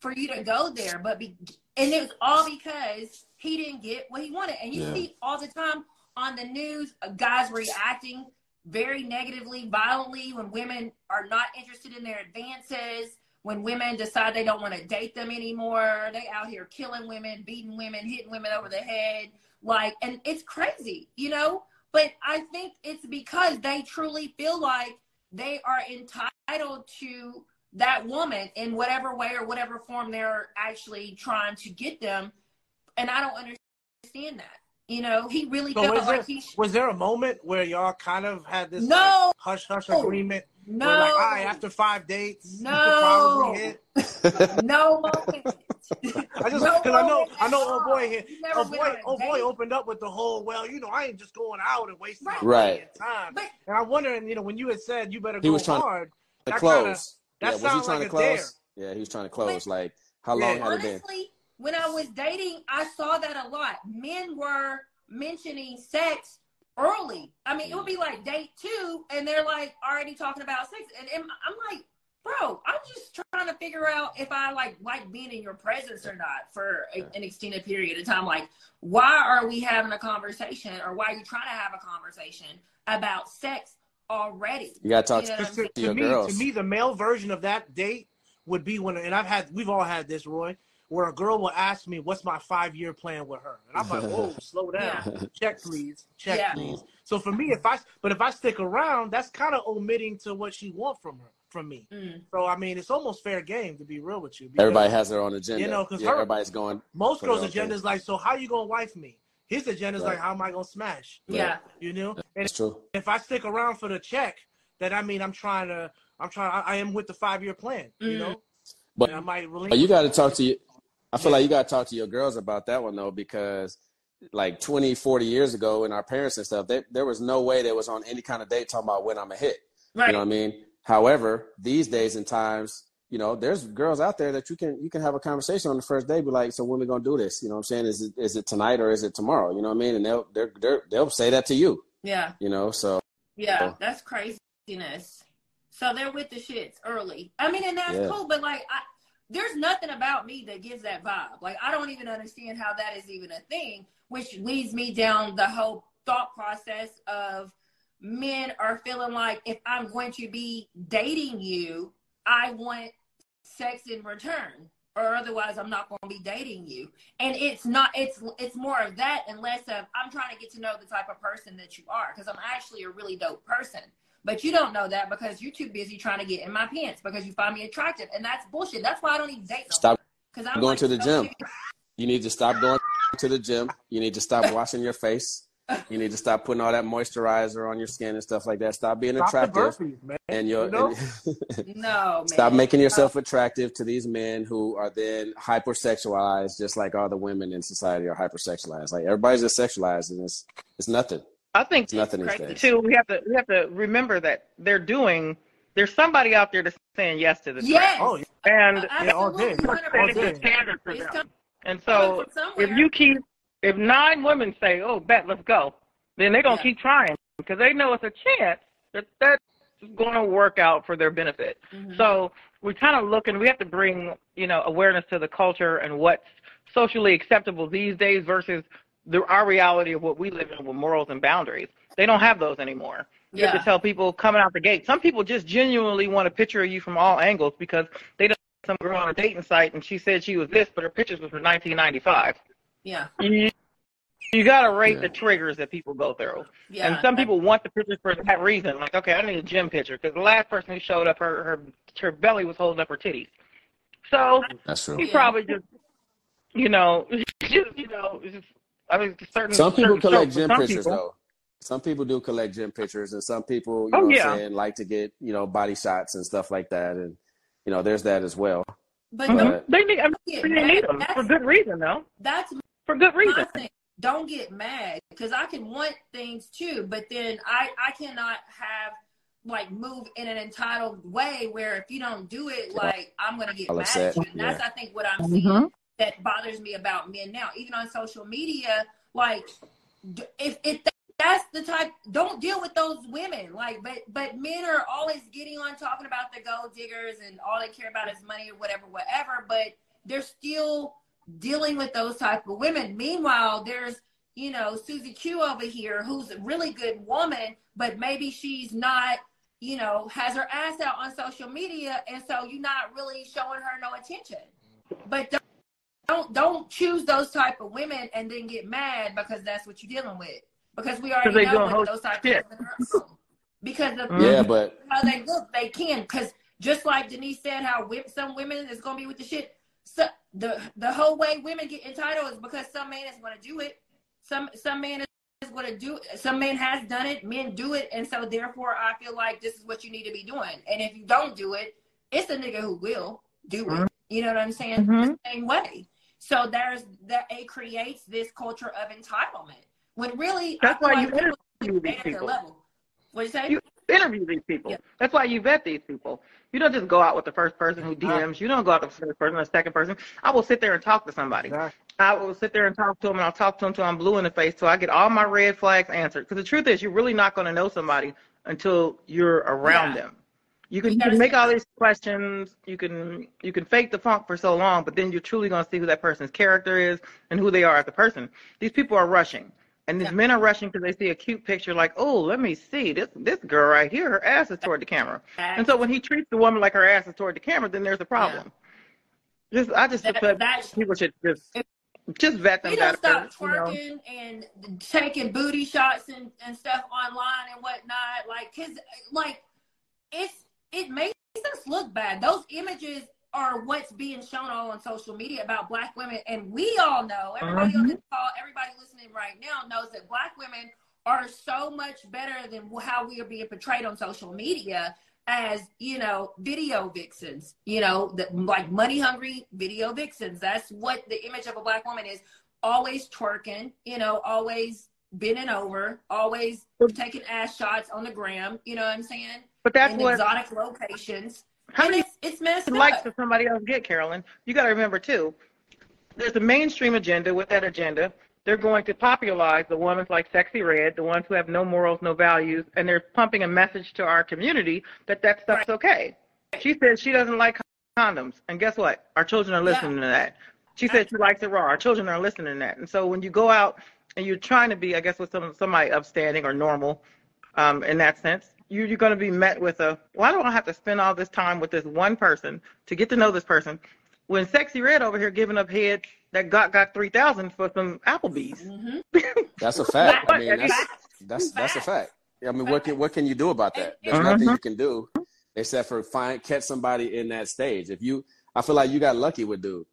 For you to go there. But be, and it was all because he didn't get what he wanted. And you Yeah. see all the time on the news, uh, guys reacting very negatively, violently when women are not interested in their advances when women decide they don't want to date them anymore. They out here killing women, beating women, hitting women over the head. Like, and it's crazy, you know? But I think it's because they truly feel like they are entitled to that woman in whatever way or whatever form they're actually trying to get them. And I don't understand that. You know, he really So felt was there, he sh- was there a moment where y'all kind of had this No. like, hush hush oh, agreement? no, Where like, all right, after five dates, No. no moment. I just No because I know I know old boy here. He never Oh boy, on a oh boy opened up with the whole. Well, you know, I ain't just going out and wasting Right. my Right. and time. But And I'm wondering, you know, when you had said you better He go was trying to- hard, To That close. Kinda- that yeah, was he trying like to a dare. close? Yeah, he was trying to close. Like, how long Yeah. had it been? when I was dating, I saw that a lot. Men were mentioning sex early. I mean, it would be mm. like date two, and they're like already talking about sex, and, and I'm like, bro, I'm just trying to figure out if I like like being in your presence or not for a, an extended period of time. Like, why are we having a conversation, or why are you trying to have a conversation about sex already? You got to talk You know to, to, to your me, girls. to me, the male version of that date would be when, and I've had, we've all had this, Roy, where a girl will ask me, "What's my five year plan with her?" And I'm like, "Whoa, slow down, check please, check Yeah. please." So for me, if I, but if I stick around, that's kind of omitting to what she want from her, from me. Mm. So I mean, it's almost fair game to be real with you. because Everybody has their own agenda. You know, 'cause yeah, everybody's going. most girls' their agenda thing. is like, "So how you gonna wife me?" His agenda is Right. like, "How am I gonna smash?" Yeah. You know, and That's true. if I stick around for the check, then I mean I'm trying to I'm trying I, I am with the five year plan, you Mm. know. But And I might really you got to talk to you. I feel like you got to talk to your girls about that one though, because like 20, 40 years ago, and our parents and stuff, they, there was no way they was on any kind of date talking about when I'm a hit. Right. You know what I mean? However, these days and times, you know, there's girls out there that you can you can have a conversation on the first day, be like, so when we gonna do this? You know what I'm saying? Is it is it tonight or is it tomorrow? You know what I mean? And they'll they're, they're they'll say that to you. yeah. You know, so Yeah, that's craziness. So they're with the shits early. I mean, and that's Yeah. cool, but like, I, there's nothing about me that gives that vibe. Like, I don't even understand how that is even a thing, which leads me down the whole thought process of men are feeling like if I'm going to be dating you, I want sex in return. Or otherwise, I'm not going to be dating you. And it's not. It's it's more of that and less of I'm trying to get to know the type of person that you are because I'm actually a really dope person. But you don't know that because you're too busy trying to get in my pants because you find me attractive, and that's bullshit. That's why I don't even date. No Stop because I'm going like, to the so gym. You need to stop going to the gym. You need to stop washing your face. You need to stop putting all that moisturizer on your skin and stuff like that. Stop being stop the attractive. burpees, man. and you're You know? and- No, man. stop making yourself attractive to these men who are then hypersexualized just like all the women in society are hypersexualized like everybody's just sexualized and it's it's nothing I think it's nothing these crazy. days too. We have to we have to remember that they're doing. There's somebody out there that's saying yes to the Yes. Oh, yeah. and Yeah, all day. Absolutely, All day. standard for them. And so if you keep if nine women say, "Oh, bet, let's go," then they're gonna Yeah. keep trying because they know it's a chance that that's going to work out for their benefit. Mhm. So we kind of look and we have to bring you know awareness to the culture and what's socially acceptable these days versus the, our reality of what we live in with morals and boundaries. They don't have those anymore. You have yeah, to tell people coming out the gate. Some people just genuinely want a picture of you from all angles because they don't some girl on a dating site and she said she was this, but her pictures was from 1995. Yeah, You, you got to rate Yeah. the triggers that people go through. yeah. And some people want the pictures for that reason. Like, okay, I need a gym picture because the last person who showed up, her her her belly was holding up her titties. So that's true he Yeah. probably just, you know, just, you know, just, I mean, certain. some people certain collect gym pictures people- though some people do collect gym pictures and some people you Oh, know what yeah. i'm saying like to get you know body shots and stuff like that and you know there's that as well but Mhm. don't They need, I mean, they need them for good reason, though. that's For good my reason. thing. Don't get mad because I can want things too, but then I I cannot have like move in an entitled way where if you don't do it, like I'm gonna get All mad upset, at you. And that's I think what I'm Mhm. seeing that bothers me about men now, even on social media. Like d- if if that's the type, don't deal with those women. Like, but but men are always getting on talking about the gold diggers and all they care about is money or whatever, whatever. But they're still dealing with those type of women. Meanwhile, there's you know Susie Q over here who's a really good woman, but maybe she's not. You know, has her ass out on social media, and so you're not really showing her no attention. But don't don't, don't choose those type of women and then get mad because that's what you're dealing with. Because we already they know doing what those type shit. of women are. Because of Yeah, mm-hmm. but how they look, they can. Because just like Denise said, how some women is gonna be with the shit. So the the whole way women get entitled is because some man is gonna do it. Some some man is gonna do. Some man has done it. Men do it, and so therefore, I feel like this is what you need to be doing. And if you don't do it, it's a nigga who will do it. Mhm. You know what I'm saying? Mhm. The same way. So there's that it creates this culture of entitlement. When really, That's I why you interview these people. level. What you say? You interview these people. Yeah. That's why you vet these people. You don't just go out with the first person who DMs. You don't go out with the first person or the second person. I will sit there and talk to somebody. Exactly. I will sit there and talk to them, and I'll talk to them until I'm blue in the face, till I get all my red flags answered. Because the truth is, you're really not going to know somebody until you're around Yeah. them. You can, you can make all these questions. You can you can fake the funk for so long, but then you're truly going to see who that person's character is and who they are as a person. These people are rushing, and these Yeah. men are rushing because they see a cute picture, like, oh, let me see this this girl right here. Her ass is toward the camera. And so when he treats the woman like her ass is toward the camera, then there's a problem. Just I just That- like that- people should just just vet them don't better. stop you know. twerking and taking booty shots and, and stuff online and whatnot. Like, cause like it's it makes us look bad. Those images are what's being shown all on social media about black women, and we all know. Everybody on mm-hmm. this call, everybody listening right now knows that black women are so much better than how we are being portrayed on social media as you know video vixens you know the, like money hungry video vixens. That's what the image of a black woman is. Always twerking you know always bending over always taking ass shots on the gram you know what i'm saying? But that's in what exotic locations how many it's, it's messed likes up does somebody else get, Carolyn? You got to remember too. There's a mainstream agenda. With that agenda, they're going to popularize the ones like Sexyy Red, the ones who have no morals, no values, and they're pumping a message to our community that that stuff's okay. She says she doesn't like condoms, and guess what? Our children are Yeah. listening to that. She said she likes it raw. Our children are listening to that. And so when you go out and you're trying to be, I guess, with some somebody upstanding or normal, um, in that sense, you, you're going to be met with a, why do I have to spend all this time with this one person to get to know this person? When Sexyy Red over here giving up head that got got three thousand for some Applebee's. hmm that's a fact. I mean, that's that's that's a fact. I mean, what can what can you do about that? There's nothing you can do except for find catch somebody in that stage. If you, I feel like you got lucky with dude.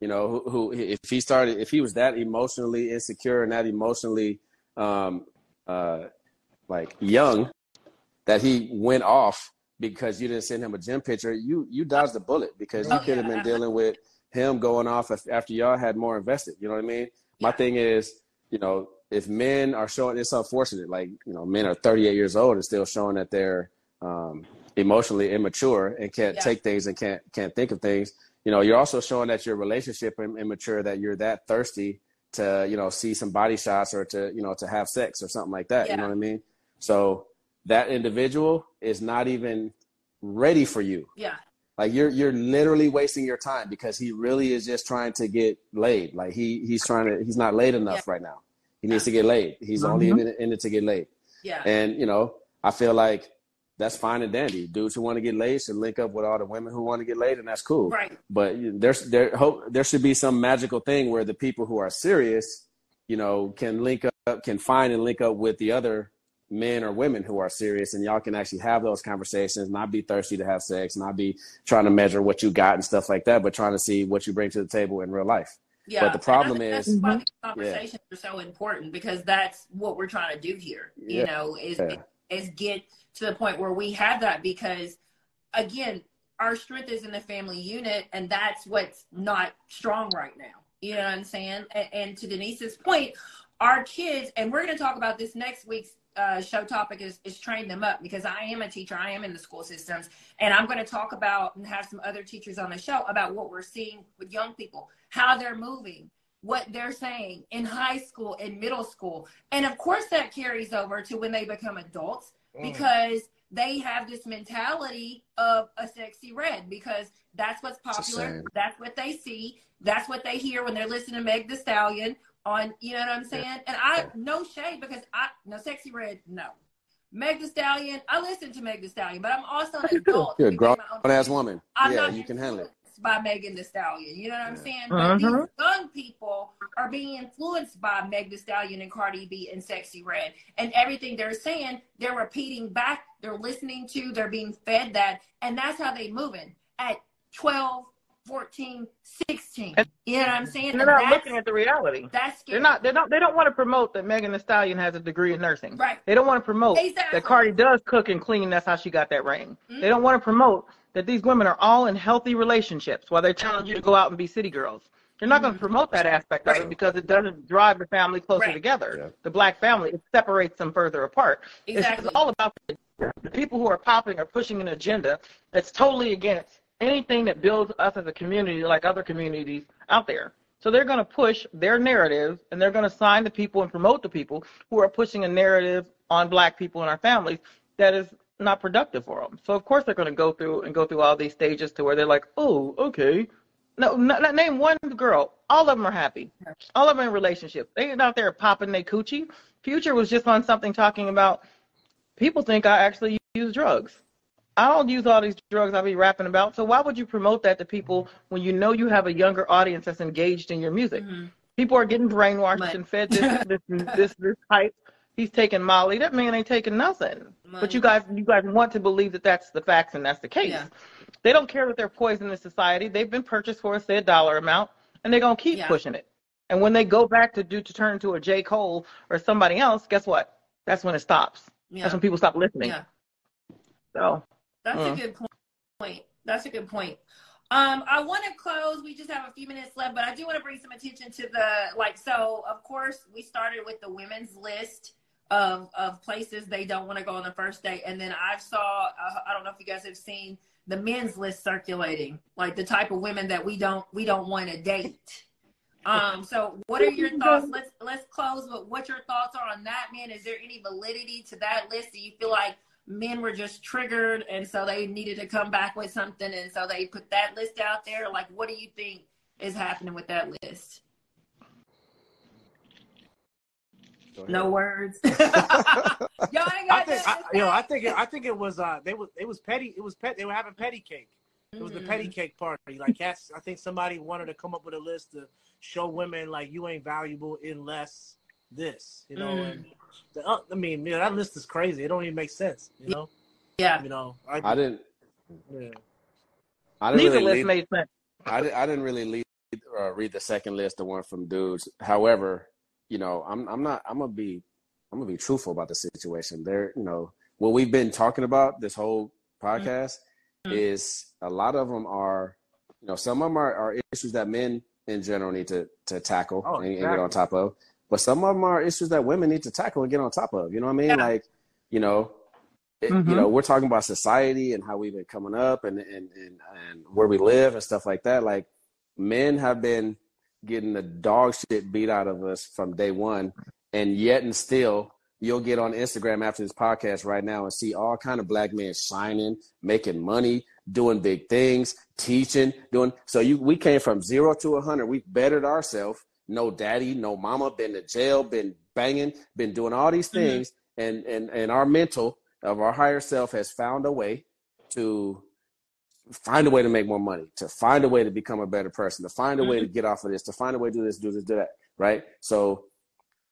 You know, who, who if he started, if he was that emotionally insecure and that emotionally, um, uh, like young, that he went off because you didn't send him a gym picture, you you dodged the bullet because you Oh, could have yeah. been dealing with him going off after y'all had more invested. You know what I mean? My Yeah. thing is, you know, if men are showing, it's unfortunate. Like you know, men are 38 years old and still showing that they're um, emotionally immature and can't Yeah. take things and can't can't think of things. You know, you're also showing that your relationship immature, that you're that thirsty to you know see some body shots or to you know to have sex or something like that. You know what I mean? So that individual is not even ready for you. yeah Like you're you're literally wasting your time because he really is just trying to get laid. Like he he's trying to he's not laid enough right now. He needs to get laid. He's only mm-hmm. in it, in it to get laid. yeah And you know, I feel like that's fine and dandy. Dudes who want to get laid should link up with all the women who want to get laid, and that's cool. right But there's there hope there should be some magical thing where the people who are serious, you know, can link up, can find and link up with the other men or women who are serious, and y'all can actually have those conversations, not be thirsty to have sex, not be trying to measure what you got and stuff like that, but trying to see what you bring to the table in real life. yeah But the problem And I is- that's why mm-hmm. these conversations are so important because that's what we're trying to do here you Yeah. know is Yeah. is get to the point where we have that because again our strength is in the family unit, and that's what's not strong right now. You know what I'm saying? And, and to Denise's point, our kids, and we're going to talk about this next week's uh, show topic is, is train them up because I am a teacher. I am in the school systems. And I'm going to talk about and have some other teachers on the show about what we're seeing with young people, how they're moving, what they're saying in high school, in middle school. And of course, that carries over to when they become adults mm. because they have this mentality of a sexy red because that's what's popular. That's what they see. That's what they hear when they're listening to Meg the Stallion on, you know what I'm saying? And I, no shade because I, no, Sexyy Red, no. Meg the Stallion, I listen to Meg the Stallion, but I'm also an adult. You're a grown ass woman. I'm yeah, you can handle it. By Megan Thee Stallion, you know what I'm saying? But these uh-huh. young people are being influenced by Meg the Stallion and Cardi B and Sexyy Red, and everything they're saying, they're repeating back. They're listening to. They're being fed that, and that's how they moving at 12, 14, 16. You know what I'm saying? And they're not looking at the reality. That's scary. They're not. They don't. They don't want to promote that Megan Thee Stallion has a degree in nursing. Right. They don't want to promote exactly. that Cardi does cook and clean. That's how she got that ring. Mm-hmm. They don't want to promote that these women are all in healthy relationships while they're telling you to go out and be city girls. They're not mm-hmm. going to promote that aspect right. of it because it doesn't drive the family closer right. together. Yeah. The black family it separates them further apart. Exactly. It's all about the, the people who are popping or pushing an agenda that's totally against anything that builds us as a community like other communities out there. So they're going to push their narrative and they're going to sign the people and promote the people who are pushing a narrative on black people and our families that is not productive for them. So of course they're going to go through and go through all these stages to where they're like, oh, okay. No, not, name one girl. All of them are happy. All of them in relationships. They ain't out there popping their coochie. Future was just on something talking about people think I actually use drugs. I don't use all these drugs I be rapping about. So why would you promote that to people when you know you have a younger audience that's engaged in your music? Mm-hmm. People are getting brainwashed but, and fed this this this this hype. He's taking Molly. That man ain't taking nothing. Money. But you guys you guys want to believe that that's the facts and that's the case. Yeah. They don't care that they're poisoning society. They've been purchased for a said dollar amount, and they're gonna keep yeah. pushing it. And when they go back to do to turn into a J Cole or somebody else, guess what? That's when it stops. Yeah. That's when people stop listening. So that's uh. a good point. That's a good point. Um, I want to close. We just have a few minutes left, but I do want to bring some attention to the like. So, of course, we started with the women's list of of places they don't want to go on the first date, and then I saw. Uh, I don't know if you guys have seen the men's list circulating, like the type of women that we don't we don't want to date. Um, so what are your thoughts? Let's let's close with what your thoughts are on that, man. Is there any validity to that list? Do you feel like men were just triggered and so they needed to come back with something and so they put that list out there like what do you think is happening with that list no words y'all ain't got I think, I, you know, I think it, I think it was uh they was it was petty it was pet they were having petty cake it was mm-hmm. the petty mm-hmm. cake party like yes I think somebody wanted to come up with a list to show women like you ain't valuable unless this you know mm. and I mean, man, that list is crazy. It don't even make sense. You know. Yeah. You know. I, I didn't. Yeah. I didn't Neither really list lead, made sense. I, I didn't really lead, uh, read the second list, the one from dudes. However, you know, I'm I'm not I'm gonna be I'm gonna be truthful about the situation. There, you know, what we've been talking about this whole podcast mm-hmm. is a lot of them are, you know, some of them are, are issues that men in general need to to tackle oh, and, exactly. and, get on top of. But some of them are issues that women need to tackle and get on top of. You know what I mean? Yeah. Like, you know, it, mm-hmm. you know, we're talking about society and how we've been coming up and, and and and where we live and stuff like that. Like, men have been getting the dog shit beat out of us from day one, and yet and still, you'll get on Instagram after this podcast right now and see all kind of black men shining, making money, doing big things, teaching, doing. So you, we came from zero to a hundred. We bettered ourselves no daddy, no mama, been to jail, been banging, been doing all these mm-hmm. things, mm-hmm. and and and our mental of our higher self has found a way to find a way to make more money, to find a way to become a better person, to find a way to mm-hmm. get off of this, to find a way to do this, do this, do that, right? So,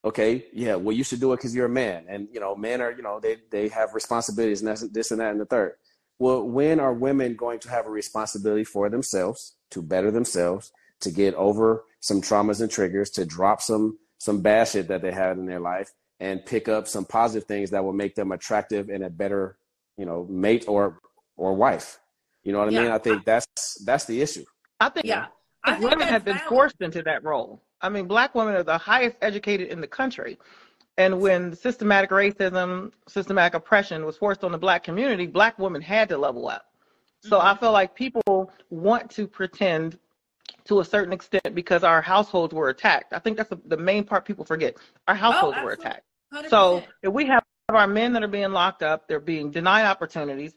okay, yeah, well, you should do it because you're a man, and you know, men are, you know, they they have responsibilities, and that's this and that and the third. Well, when are women going to have a responsibility for themselves to better themselves, to get over some traumas and triggers, to drop some some bad shit that they had in their life, and pick up some positive things that will make them attractive and a better, you know, mate or or wife. You know what I mean? I think that's that's the issue. I think Yeah. I think women have been valid. forced into that role. I mean, black women are the highest educated in the country. And when systematic racism, systematic oppression was forced on the black community, black women had to level up. So I mm-hmm. feel like people want to pretend to a certain extent because our households were attacked. I think that's the, the main part people forget. Our households were attacked. 100%. So if we have our men that are being locked up, they're being denied opportunities,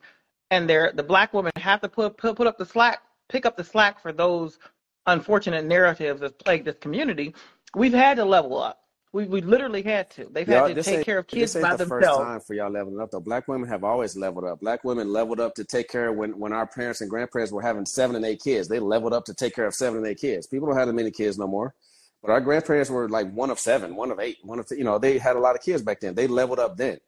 and they're the black women have to put put, put up the slack, pick up the slack for those unfortunate narratives that plague this community. We've had to level up. We we literally had to. They've Y'all, had to take care of kids this ain't by the first time for y'all leveling up though. Black women have always leveled up. Black women leveled up to take care of when when our parents and grandparents were having seven and eight kids. They leveled up to take care of seven and eight kids. People don't have that many kids no more. But our grandparents were like one of seven, one of eight, one of you know they had a lot of kids back then. They leveled up then.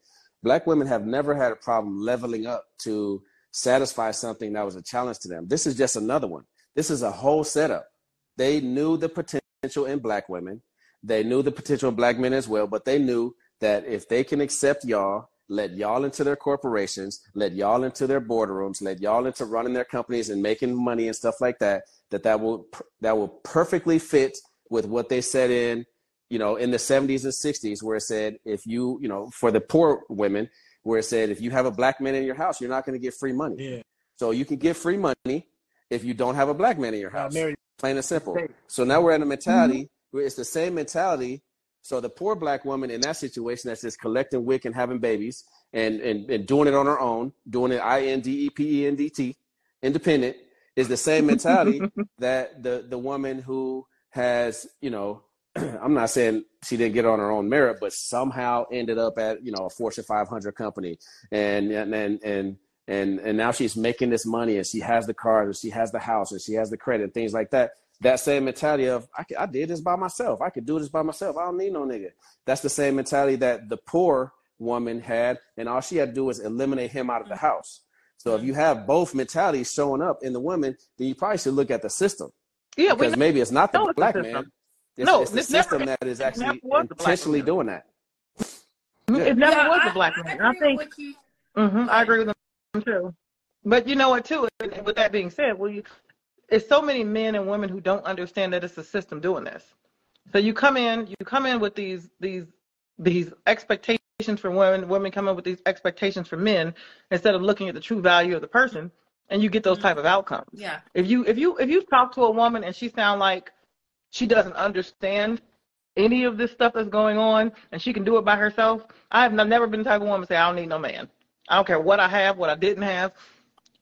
Black women have never had a problem leveling up to satisfy something that was a challenge to them. This is just another one. This is a whole setup. They knew the potential in black women. They knew the potential of black men as well, but they knew that if they can accept y'all, let y'all into their corporations, let y'all into their boardrooms, let y'all into running their companies and making money and stuff like that, that that will that will perfectly fit with what they said in, you know, in the 70s and 60s where it said if you, you know, for the poor women, where it said if you have a black man in your house, you're not going to get free money. Yeah. So you can get free money if you don't have a black man in your house. Plain and simple. So now we're at a mentality it's the same mentality. So the poor black woman in that situation that's just collecting WIC and having babies and, and, and doing it on her own, doing it I N D E P E N D T, independent, is the same mentality that the the woman who has, you know, I'm not saying she didn't get it on her own merit, but somehow ended up at, you know, a Fortune 500 company and and and and and, and now she's making this money and she has the car and she has the house and she has the credit and things like that. That same mentality of I, could, I did this by myself. I could do this by myself. I don't need no nigga. That's the same mentality that the poor woman had, and all she had to do was eliminate him out of the house. So if you have both mentalities showing up in the woman, then you probably should look at the system Yeah, we because maybe it's not the know the black system. man. It's, No, it's the it's never- system that is actually never was the black intentionally doing that. it never Yeah, was I- the black I man. And I agree think with you. hmm I agree with them too. But you know what, too? With that being said, well, you, it's so many men and women who don't understand that it's the system doing this. So you come in, you come in with these these these expectations for women. Women come in with these expectations for men instead of looking at the true value of the person, and you get those mm-hmm. type of outcomes. Yeah. If you if you if you talk to a woman and she sound like she doesn't understand any of this stuff that's going on and she can do it by herself, I have never been the type of woman to say I don't need no man. I don't care what I have, what I didn't have.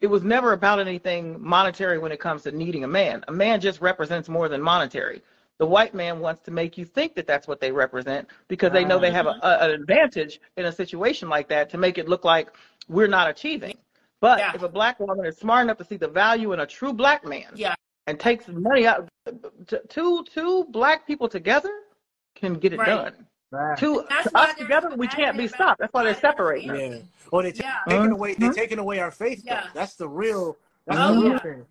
It was never about anything monetary when it comes to needing a man. A man just represents more than monetary. The white man wants to make you think that that's what they represent because they know they have a, uh-huh. a, an advantage in a situation like that to make it look like we're not achieving. But Yeah. if a black woman is smart enough to see the value in a true black man, Yeah. and takes money out. Two two black people together can get it Right. done. Right. Two That's why us together, we can't be stopped. That's why they're about separating. us. Yeah. Or they ta- Yeah. taking away they Mhm. taking away our faith. Though. Yeah. That's the real. That's Oh, the real yeah. thing.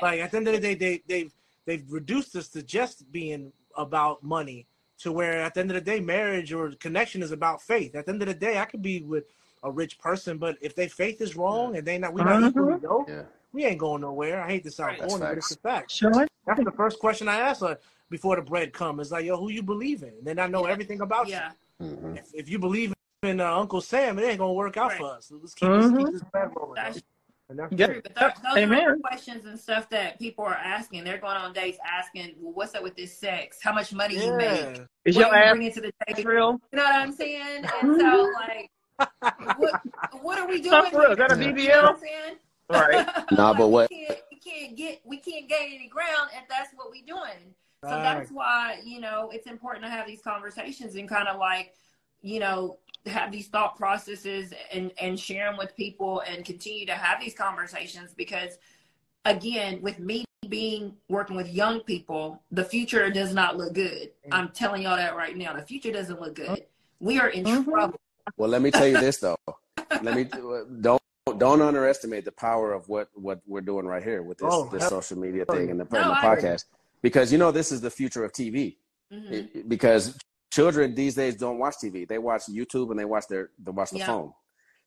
Like at the end of the day, they they've they've reduced us to just being about money. To where at the end of the day, marriage or connection is about faith. At the end of the day, I could be with a rich person, but if their faith is wrong and they not we not Mhm. equally yoked, Yeah. we ain't going nowhere. I hate to sound Right. That's corny, but it's facts. a fact. Sure. That's the first question I ask her before the bread comes. It's like, yo, who you believe in? Then I know Yeah. everything about Yeah. You. If, if you believe in uh, Uncle Sam, it ain't gonna work out Right. for us. Let's keep, let's Mhm. keep this bread rolling. That's And that's Yep. true. But th- those are Amen. the questions and stuff that people are asking. They're going on dates asking, well, what's up with this sex? How much money you make? Is What your you ass bring into the table? real? You know what I'm saying? And so, like, what, what are we doing? Talk for real. Is that a here? Yeah. You know what BBL? I'm saying? Right. Nah, but what- we can't, we can't get we can't gain any ground if that's what we're doing. So Right. that's why you know it's important to have these conversations and kind of like you know have these thought processes and and share them with people and continue to have these conversations because again with me being working with young people the future does not look good. I'm telling y'all that right now. The future doesn't look good. We are in Mhm. trouble. Well, let me tell you this though. let me don't don't underestimate the power of what what we're doing right here with this Oh, this social media thing and the, No, and the podcast because you know this is the future of TV Mhm. It- because children these days don't watch TV they watch YouTube and they watch their they watch the Yeah. phone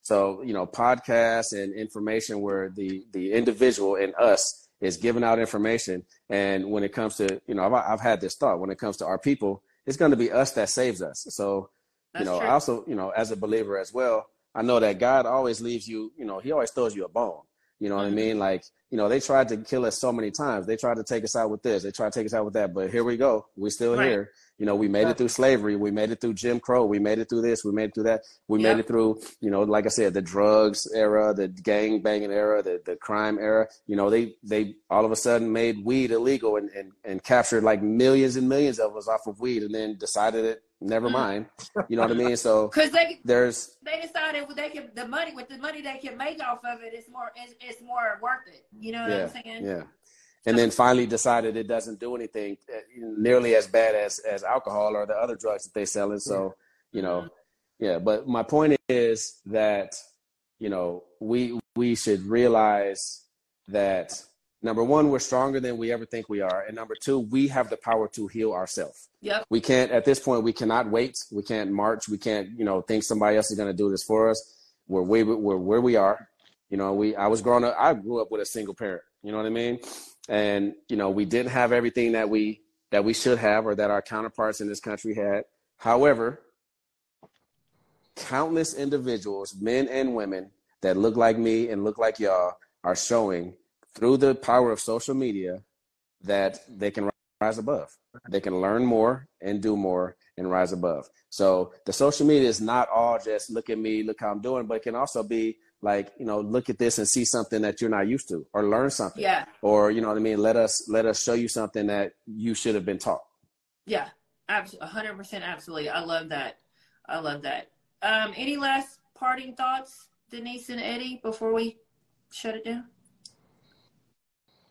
So, you know, podcasts and information where the the individual and us is giving out information. And when it comes to, you know, I've, I've had this thought when it comes to our people, it's going to be us that saves us. So, That's you know, true. I also, you know, as a believer as well, I know that God always leaves you, you know, he always throws you a bone. You know what I Mhm. mean? Like, you know, they tried to kill us so many times. They tried to take us out with this. They tried to take us out with that. But here we go. We're still Right. here. You know, we made it through slavery. We made it through Jim Crow. We made it through this. We made it through that. We Yep. made it through, you know, like I said, the drugs era, the gang banging era, the, the crime era. You know, they they all of a sudden made weed illegal and, and, and captured like millions and millions of us off of weed and then decided it, never Mm. mind. You know what I mean? So Because they there's they decided they can the money with the money they can make off of it, it's more it's, it's more worth it. You know what yeah, I'm saying? yeah. And then finally decided it doesn't do anything uh, nearly as bad as as alcohol or the other drugs that they selling. So you know, yeah. But my point is that you know we we should realize that number one we're stronger than we ever think we are, and number two we have the power to heal ourselves. Yep. We can't at this point we cannot wait. We can't march. We can't you know think somebody else is going to do this for us. We're way we're where we are. You know, we I was growing up. I grew up with a single parent. You know what I mean? And you know, we didn't have everything that we that we should have or that our counterparts in this country had. However, countless individuals, men and women, that look like me and look like y'all are showing through the power of social media that they can rise above. They can learn more and do more and rise above. So the social media is not all just look at me, look how I'm doing, but it can also be like, you know, look at this and see something that you're not used to or learn something. Yeah. Or, you know what I mean? Let us let us show you something that you should have been taught. Yeah. Absolutely. hundred percent absolutely. I love that. I love that. Um, any last parting thoughts, Denise and Eddie, before we shut it down?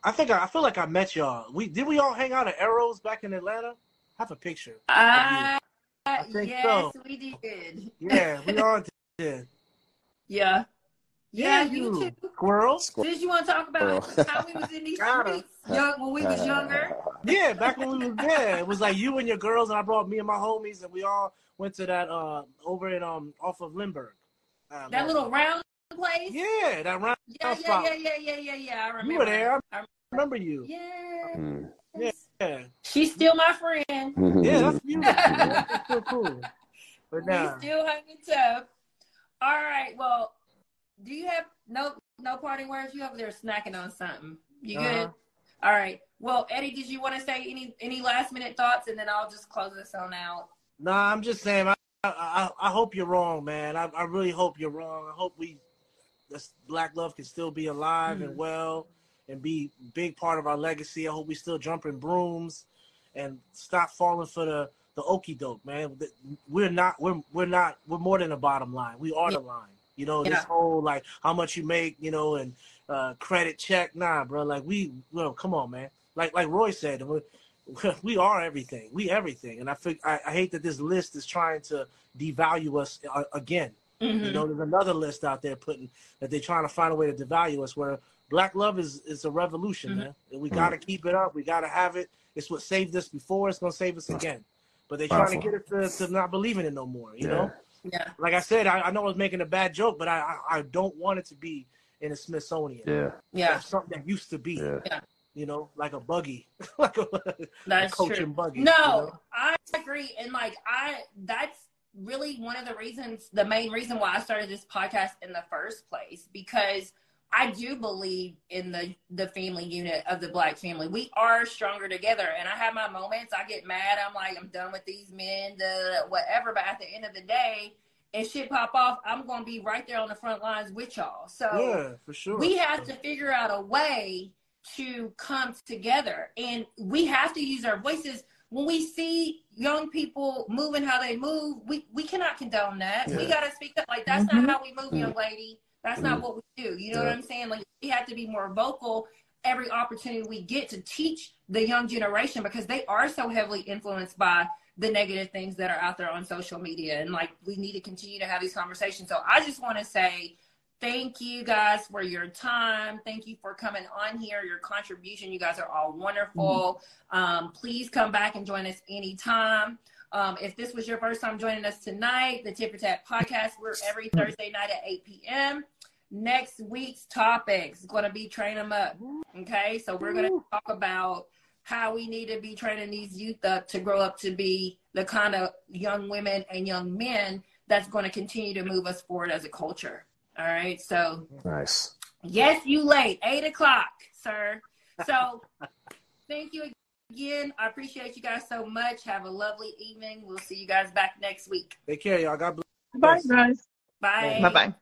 I think I, I feel like I met y'all. We did we all hang out at Arrows back in Atlanta? I have a picture. I, I think yes, so. we did. Yeah, we all did. Yeah. Yeah, you you too. squirrel. Did you want to talk about Squirrel. how we was in these Gotta. streets young when we was younger? Yeah, back when we was there, it was like you and your girls, and I brought me and my homies, and we all went to that uh over in um off of Lindbergh. Uh, That little round place? yeah, that round. Yeah, yeah, spot. yeah, yeah, yeah, yeah, yeah. I remember. You were there. I I remember you. Yeah. Mm. Yeah, She's still my friend. yeah, that's beautiful. that's so cool. But We now, still hanging tough. All right. Well, do you have no no parting words? You over there snacking on something? You good? Uh-huh. All right. Well, Eddie, did you want to say any any last minute thoughts, and then I'll just close this on out. Nah, I'm just saying. I I, I, I hope you're wrong, man. I, I really hope you're wrong. I hope we, this Black Love, can still be alive and Mhm. well, and be a big part of our legacy. I hope we still jumping brooms, and stop falling for the the okey doke, man. We're not. We're we're not. We're more than a bottom line. We are the line. You know this whole like how much you make, you know, and uh, credit check. Nah, bro. Like we, well, come on, man. Like like Roy said, we- we are everything. We everything, and I think I, I hate that this list is trying to devalue us uh, again. Mm-hmm. You know, there's another list out there putting that they're trying to find a way to devalue us. Where black love is is a revolution, Mhm. man. We got to keep it up. We got to have it. It's what saved us before. It's gonna save us again. But they're trying to get us to, to not believe in it no more. You know, Yeah. like I said, I, I know I was making a bad joke, but I, I I don't want it to be in a Smithsonian. Yeah. Yeah. Or something that used to be. Yeah. Yeah. You know, like a buggy, like a, That's a coach true. and buggy. No, you know? I agree. And like I that's really one of the reasons the main reason why I started this podcast in the first place because I do believe in the the family unit of the black family. We are stronger together and I have my moments. I get mad. I'm like I'm done with these men, the whatever, but at the end of the day, if shit pop off, I'm going to be right there on the front lines with y'all. So Yeah, for sure. we have to figure out a way to come together and we have to use our voices when we see young people moving how they move we, we cannot condone that. We got to speak up. Like that's Mhm. not how we move young lady. That's not Mhm. what we do. You know what i'm saying? Like we have to be more vocal every opportunity we get to teach the young generation because they are so heavily influenced by the negative things that are out there on social media. And like we need to continue to have these conversations. So i just want to say thank you guys for your time thank you for coming on here your contribution you guys are all wonderful um, please come back and join us anytime Um, if this was your first time joining us tonight, the for Tat podcast, we're every Thursday night at 8 p.m. Next week's topics is going to be train them up. Okay, so we're going to talk about how we need to be training these youth up to grow up to be the kind of young women and young men that's going to continue to move us forward as a culture. All right, so Nice. yes, you late, eight o'clock, sir. So thank you again. I appreciate you guys so much. Have a lovely evening. We'll see you guys back next week. Take care, y'all. God bless. Bye, guys. Bye. Bye bye.